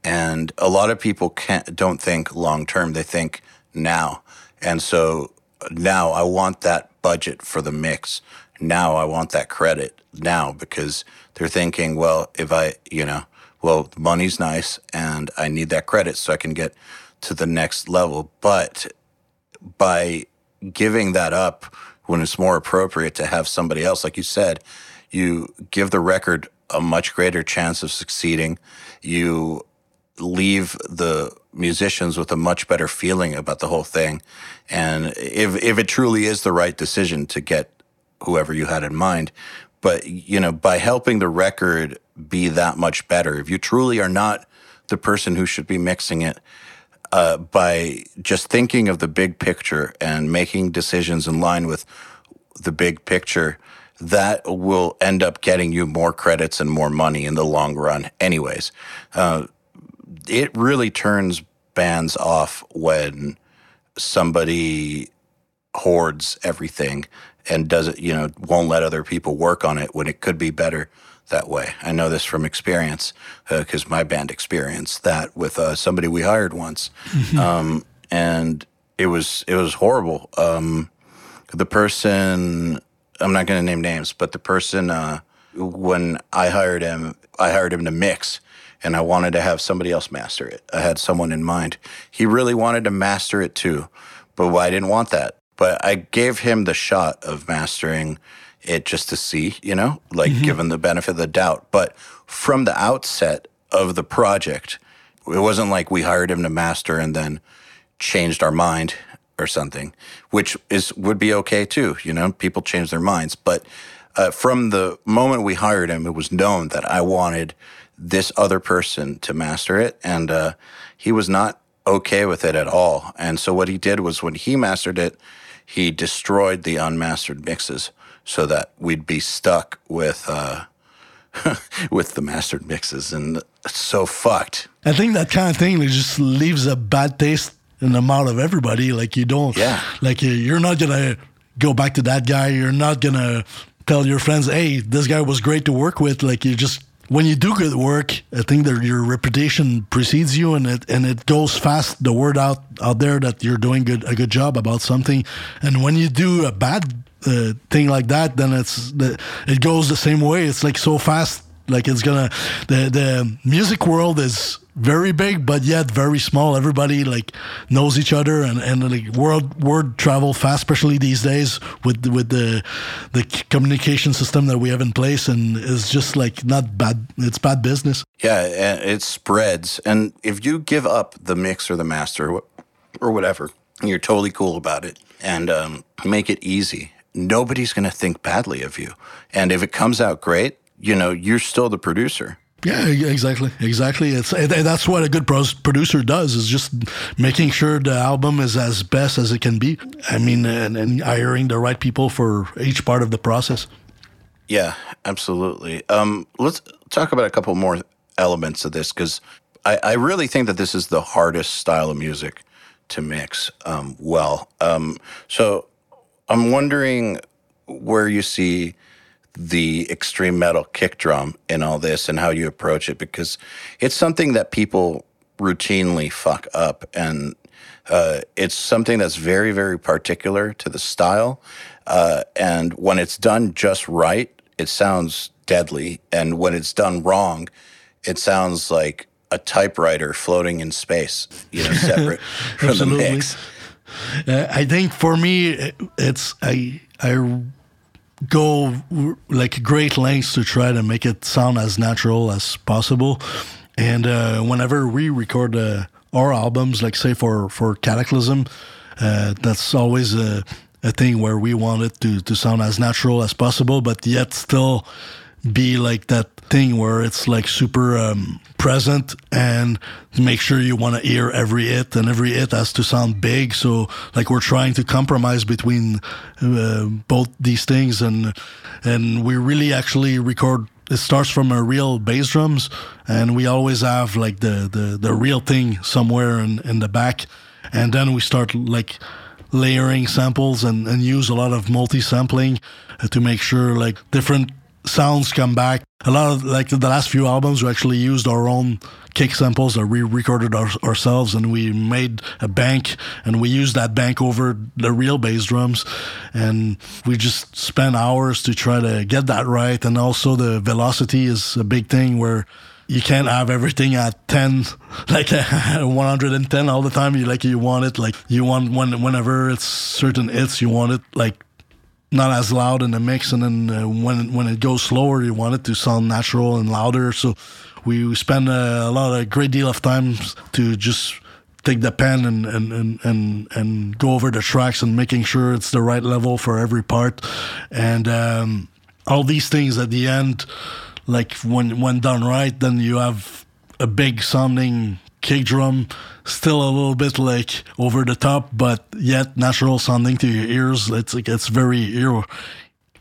And a lot of people can't don't think long term; they think now. And so now I want that budget for the mix. Now I want that credit now because they're thinking, well, if I, you know, well, money's nice and I need that credit so I can get to the next level. But by giving that up when it's more appropriate to have somebody else, like you said, you give the record a much greater chance of succeeding. You leave the musicians with a much better feeling about the whole thing. And if if it truly is the right decision to get whoever you had in mind, but you know, by helping the record be that much better, if you truly are not the person who should be mixing it, uh, by just thinking of the big picture and making decisions in line with the big picture, that will end up getting you more credits and more money in the long run, anyways. Uh, it really turns bands off when somebody hoards everything and does it, you know, won't let other people work on it when it could be better that way. I know this from experience because uh, my band experienced that with uh, somebody we hired once, mm-hmm. um, and it was it was horrible. Um, the person I'm not going to name names, but the person uh, when I hired him, I hired him to mix and I wanted to have somebody else master it. I had someone in mind. He really wanted to master it too, but I didn't want that. But I gave him the shot of mastering it just to see, you know, like mm-hmm. given the benefit of the doubt. But from the outset of the project, it wasn't like we hired him to master and then changed our mind or something, which is would be okay too. You know, people change their minds. But uh, from the moment we hired him, it was known that I wanted this other person to master it, and uh, he was not okay with it at all. And so what he did was when he mastered it, he destroyed the unmastered mixes so that we'd be stuck with. Uh, [laughs] with the mastered mixes and so fucked. I think that kind of thing just leaves a bad taste in the mouth of everybody. Like you don't, yeah. Like you're not gonna go back to that guy. You're not gonna tell your friends, "Hey, this guy was great to work with." Like you just when you do good work, I think that your reputation precedes you, and it and it goes fast. The word out out there that you're doing good a good job about something, and when you do a bad uh, thing like that, then it's the, it goes the same way. It's like so fast. Like it's gonna the the music world is very big, but yet very small. Everybody like knows each other, and and like world word travel fast, especially these days with with the the communication system that we have in place, and it's just like not bad. It's bad business. Yeah, it spreads, and if you give up the mix or the master or whatever, you're totally cool about it, and um, make it easy. Nobody's going to think badly of you, and if it comes out great, you know you're still the producer yeah, exactly, exactly. It's that's what a good producer does is just making sure the album is as best as it can be. I mean, and, and hiring the right people for each part of the process. Yeah, absolutely. Um, let's talk about a couple more elements of this because I, I, really think that this is the hardest style of music to mix um, well. Um, so I'm wondering where you see the extreme metal kick drum in all this and how you approach it because it's something that people routinely fuck up. And uh, it's something that's very very particular to the style. Uh, and when it's done just right it sounds deadly. And when it's done wrong it sounds like a typewriter floating in space you know separate [laughs] from the mix. Uh, i think for me it's i i go like great lengths to try to make it sound as natural as possible. And uh, whenever we record uh, our albums, like say for for Kataklysm, uh, that's always a, a thing where we want it to to sound as natural as possible, but yet still be like that thing where it's like super um, present and make sure you want to hear every hit and every hit has to sound big. So like we're trying to compromise between uh, both these things and and we really actually record it starts from a real bass drums and we always have like the the, the real thing somewhere in, in the back. And then we start like layering samples and, and use a lot of multi-sampling to make sure like different sounds come back. A lot of like the last few albums, we actually used our own kick samples that we recorded our, ourselves, and we made a bank, and we used that bank over the real bass drums, and we just spent hours to try to get that right. And also the velocity is a big thing where you can't have everything at 10 [laughs] like [laughs] 110 all the time you like you want it like you want when whenever it's certain hits you want it like not as loud in the mix, and then uh, when when it goes slower, you want it to sound natural and louder. So we spend a, lot, a great deal of time to just take the pen and, and, and, and, and go over the tracks and making sure it's the right level for every part. And um, all these things at the end, like when when done right, then you have a big sounding kick drum, still a little bit like over the top, but yet natural sounding to your ears. It's like it's very ear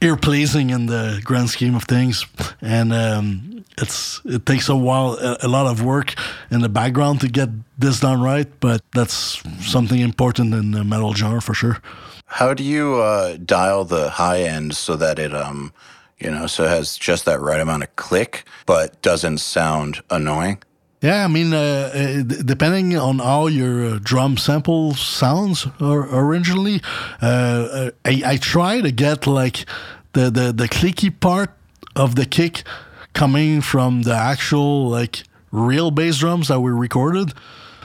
ear pleasing in the grand scheme of things, and um, it's it takes a while, a, a, lot of work in the background to get this done right. But that's something important in the metal genre for sure. How do you uh, dial the high end so that it um you know so it has just that right amount of click but doesn't sound annoying? Yeah, I mean, uh, uh depending on how your uh, drum sample sounds or originally, uh, uh, I, I try to get like the, the, the clicky part of the kick coming from the actual like real bass drums that we recorded.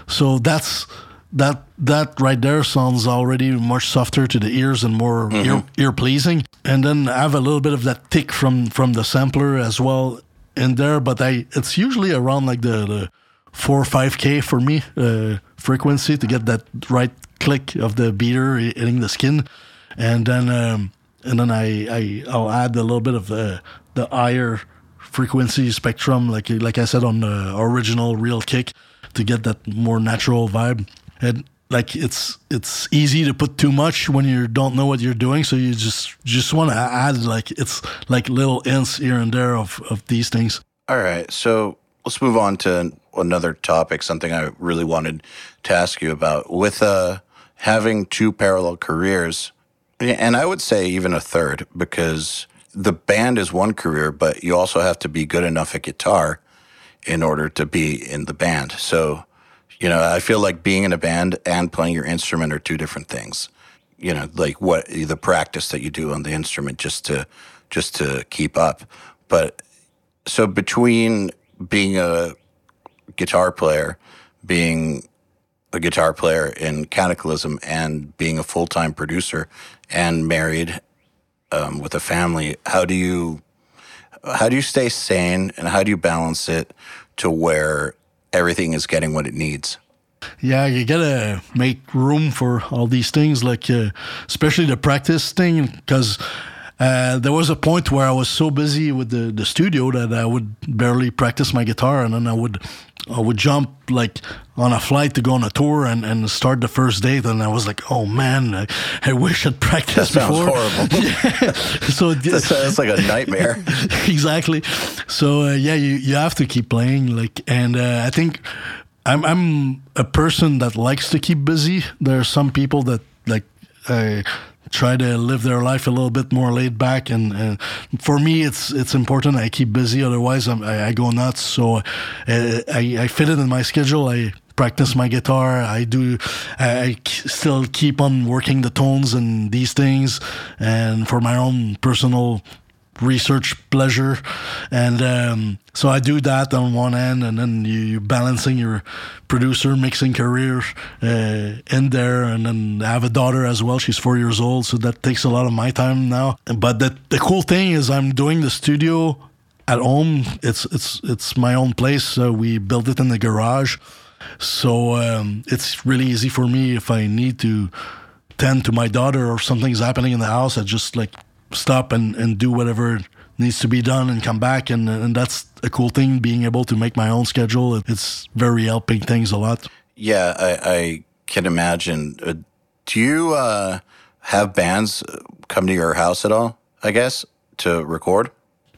So that's that that right there sounds already much softer to the ears and more mm-hmm. ear, ear pleasing. And then I have a little bit of that tick from from the sampler as well in there, but I it's usually around like the, the four or five k for me uh, frequency to get that right click of the beater hitting the skin, and then um, and then I, I I'll add a little bit of the the higher frequency spectrum, like like I said on the original real kick, to get that more natural vibe. And like it's it's easy to put too much when you don't know what you're doing, so you just just want to add like it's like little hints here and there of of these things. All right, so let's move on to another topic. Something I really wanted to ask you about with uh having two parallel careers, and I would say even a third, because the band is one career, but you also have to be good enough at guitar in order to be in the band. So, you know, I feel like being in a band and playing your instrument are two different things. You know, like what the practice that you do on the instrument just to just to keep up. But so between being a guitar player, being a guitar player in Kataklysm and being a full time producer and married um, with a family, how do you how do you stay sane and how do you balance it to where everything is getting what it needs? Yeah, you gotta make room for all these things, like uh, especially the practice thing, because uh, there was a point where I was so busy with the, the studio that I would barely practice my guitar, and then I would I would jump like on a flight to go on a tour and, and start the first date, and I was like, oh man, I, I wish I'd [laughs] practiced that before. horrible. [laughs] yeah. [laughs] So that's, that's, like a nightmare. exactly. So uh, yeah, you you have to keep playing, like, and uh, I think. I'm I'm a person that likes to keep busy. There are some people that like uh, try to live their life a little bit more laid back. And, for me, it's it's important. I keep busy, otherwise I, I go nuts. So uh, I, I fit it in my schedule. I practice my guitar. I do. I still keep on working the tones and these things, and for my own personal research pleasure. And um, so I do that on one end, and then you, are balancing your producer mixing career uh, in there. And then I have a daughter as well. She's four years old, so that takes a lot of my time now. But the, the cool thing is, I'm doing the studio at home. It's it's it's my own place. We built it in the garage, so um, it's really easy for me if I need to tend to my daughter or something's happening in the house. I just like stop and, and do whatever needs to be done and come back. And and that's a cool thing being able to make my own schedule. It's very helping things a lot. Yeah i, I can imagine. Uh, do you uh, have bands come to your house at all i guess to record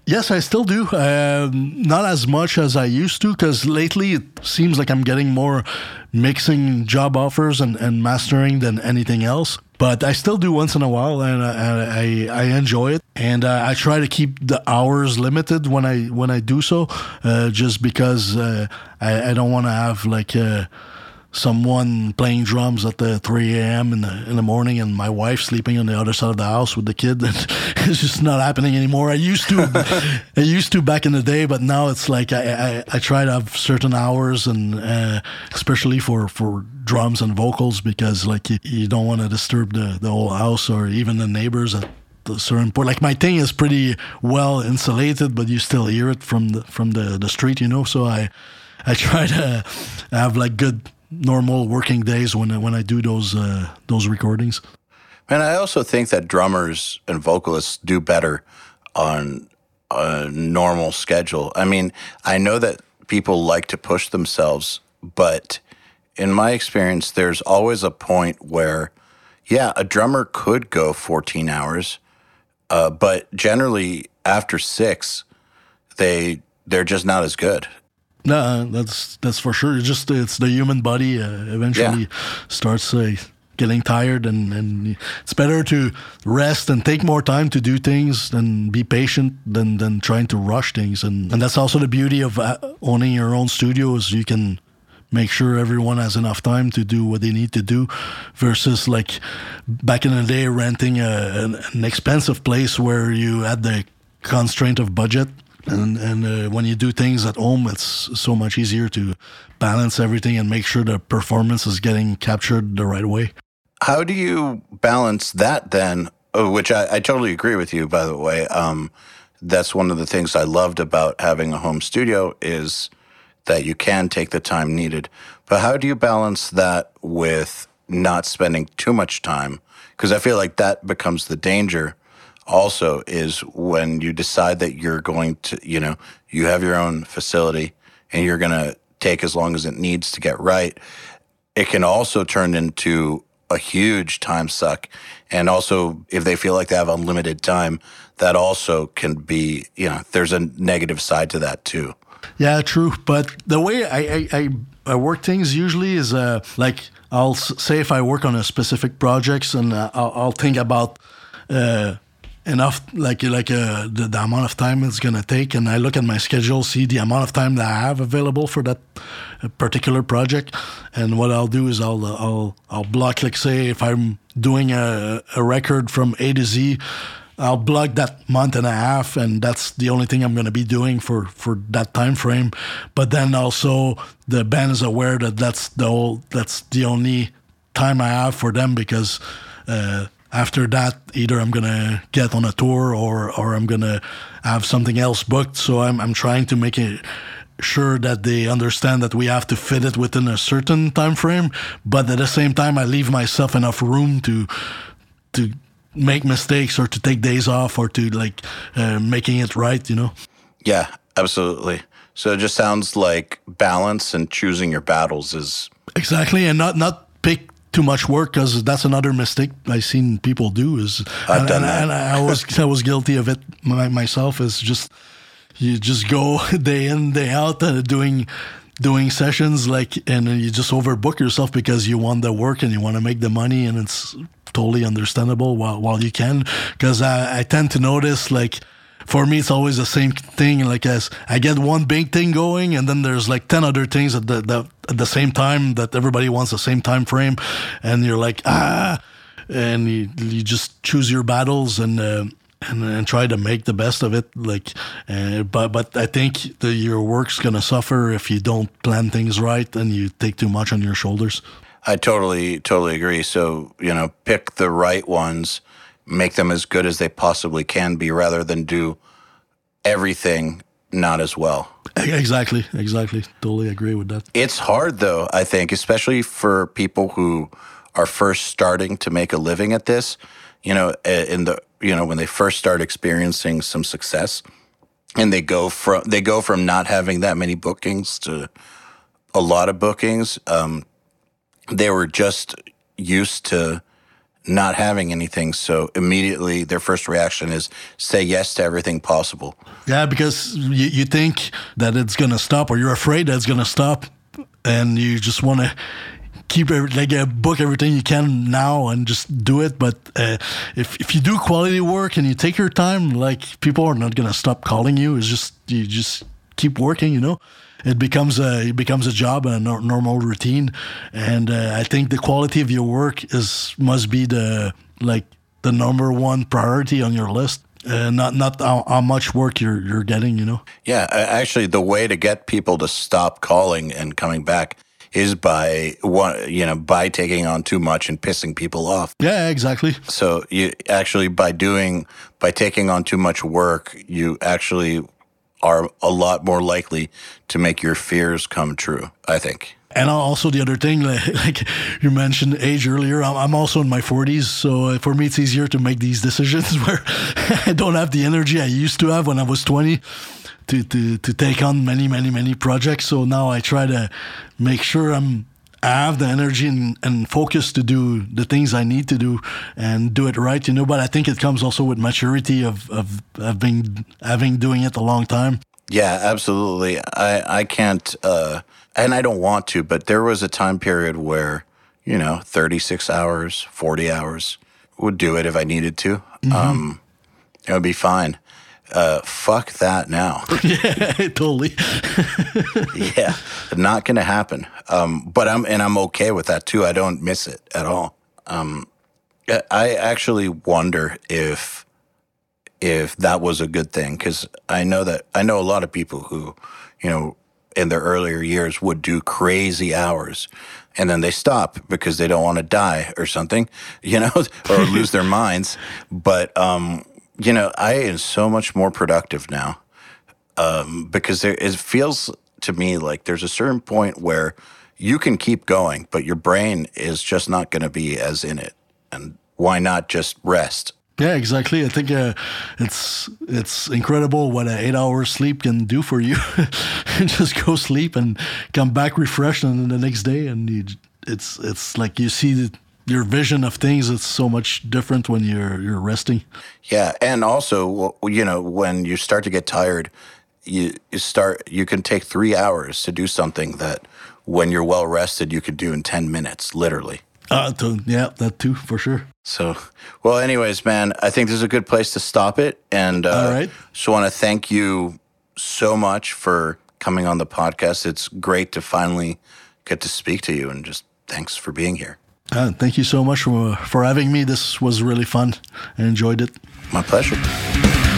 Yes, I still do. Um, not as much as I used to because lately it seems like I'm getting more mixing job offers and, and mastering than anything else. But I still do once in a while, and I I, I enjoy it. And uh, I try to keep the hours limited when I when I do so, uh, just because uh, I, I don't want to have like uh, someone playing drums at the 3 a.m. in the in the morning and my wife sleeping on the other side of the house with the kid. [laughs] it's just not happening anymore. I used to, [laughs] I used to back in the day, but now it's like I I, I try to have certain hours and uh, especially for for drums and vocals because like you, you don't want to disturb the the whole house or even the neighbors at the certain point. Like my thing is pretty well insulated, but you still hear it from the from the the street, you know. So I. I try to have like good normal working days when when I do those uh, those recordings. And I also think that drummers and vocalists do better on a normal schedule. I mean, I know that people like to push themselves, but in my experience, there's always a point where, yeah, a drummer could go 14 hours, uh, but generally after six, they they're just not as good. No, that's that's for sure. It's just it's the human body uh, eventually yeah. starts uh, getting tired, and and it's better to rest and take more time to do things and be patient than than trying to rush things. And and that's also the beauty of uh, owning your own studio is you can make sure everyone has enough time to do what they need to do versus like back in the day renting a, an, an expensive place where you had the constraint of budget. And and uh, when you do things at home, it's so much easier to balance everything and make sure the performance is getting captured the right way. How do you balance that then? Oh, which I, I totally agree with you, by the way. Um, that's one of the things I loved about having a home studio is that you can take the time needed. But how do you balance that with not spending too much time? Because I feel like that becomes the danger also is when you decide that you're going to, you know, you have your own facility and you're going to take as long as it needs to get right. It can also turn into a huge time suck. And also, if they feel like they have unlimited time, that also can be, you know, there's a negative side to that too. Yeah, true. But the way I, I, I, work things usually is uh, like I'll say if I work on a specific projects and uh, I'll, I'll, think about uh, enough like like uh, the, the amount of time it's gonna take and i look at my schedule see the amount of time that i have available for that uh, particular project and what i'll do is i'll uh, i'll i'll block like say if i'm doing a, a record from a to z I'll block that month and a half, and that's the only thing I'm going to be doing for for that time frame. But then also the band is aware that that's the whole, that's the only time I have for them because uh, after that, either I'm gonna get on a tour or or I'm gonna have something else booked. So I'm I'm trying to make it sure that they understand that we have to fit it within a certain time frame, but at the same time, I leave myself enough room to to make mistakes or to take days off or to like uh, making it right. You know? Yeah, absolutely. So it just sounds like balance and choosing your battles is exactly, and not not pick too much work because that's another mistake I've seen people do. Is I've and, done and, that. and I was [laughs] I was guilty of it myself. Is just you just go [laughs] day in day out uh, doing doing sessions like and you just overbook yourself because you want the work and you want to make the money and it's totally understandable while while you can because I, I tend to notice like for me, it's always the same thing. Like as I get one big thing going, and then there's like ten other things at the, the at the same time that everybody wants the same time frame, and you're like ah, and you, you just choose your battles and. Uh, and, and try to make the best of it. Like, uh, but but I think the, your work's gonna suffer if you don't plan things right and you take too much on your shoulders. I totally totally agree. So you know, pick the right ones make them as good as they possibly can be rather than do everything not as well. Exactly, exactly. Totally agree with that. It's hard though, I think, especially for people who are first starting to make a living at this, you know, in the you know, when they first start experiencing some success and they go from they go from not having that many bookings to a lot of bookings, um, they were just used to not having anything. So immediately their first reaction is say yes to everything possible. Yeah, because you, you think that it's going to stop or you're afraid that it's going to stop and you just want to keep like uh, book everything you can now and just do it but uh, if, if you do quality work and you take your time like people are not going to stop calling you it's just you just keep working you know it becomes a it becomes a job and a normal routine. And uh, I think the quality of your work is must be the like the number one priority on your list. Uh, not not how, how, much work you're you're getting, you know. Yeah, actually, the way to get people to stop calling and coming back is by one, you know, by taking on too much and pissing people off. Yeah, exactly. So you actually by doing by taking on too much work, you actually are a lot more likely to make your fears come true, I think. And also the other thing, [laughs] like, like you mentioned age earlier, I'm also in my 40s, so uh, for me it's easier to make these [laughs] decisions where [laughs] I don't have the energy I used to have when I was 20 to to to take on many many many projects. So now I try to make sure I'm I have the energy and, and, focus to do the things I need to do and do it right, you know. But I think it comes also with maturity of of, of being having doing it a long time. Yeah, absolutely. I I can't uh, and I don't want to, but there was a time period where you know, thirty six hours, forty hours would do it if I needed to. Mm-hmm. Um, it would be fine uh, fuck that now. [laughs] yeah, totally. [laughs] yeah, not going to happen. Um, but I'm and I'm okay with that too. I don't miss it at all. Um, I actually wonder if if that was a good thing because I know that I know a lot of people who, you know, in their earlier years would do crazy hours and then they stop because they don't want to die or something, [laughs] you know, or lose their minds. But, um, you know, I am so much more productive now um, because there, it feels to me like there's a certain point where you can keep going, but your brain is just not going to be as in it. And why not just rest? Yeah, exactly. I think uh, it's it's incredible what an eight hours sleep can do for [laughs] you. just go sleep and come back refreshed, and the next day, and you, it's it's like you see your vision of things. is so much different when you're you're resting. Yeah, and also you know when you start to get tired, you, you start you can take three hours to do something that when you're well rested you could do in ten minutes, literally. Uh, to, yeah, that too for sure. So, well, anyways, man, I think this is a good place to stop it. And uh, All right. just want to thank you so much for coming on the podcast. It's great to finally get to speak to you, and just thanks for being here. Uh, thank you so much for, for having me. This was really fun. I enjoyed it. My pleasure.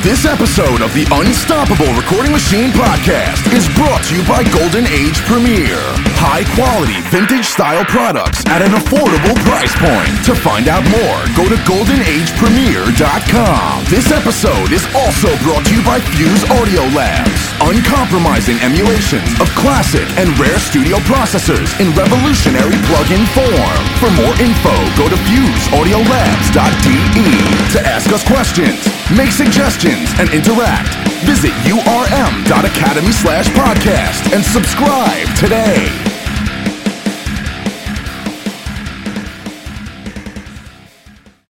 This episode of the Unstoppable Recording Machine podcast is brought to you by Golden Age Premier. High quality vintage style products at an affordable price point. To find out more, go to goldenagepremier.com. This episode is also brought to you by Fuse Audio Labs. Uncompromising emulations of classic and rare studio processors in revolutionary plug-in form. For more info, go to fuseaudiolabs.de. To ask us questions, make suggestions, and interact, visit urm.academy slash podcast and subscribe today.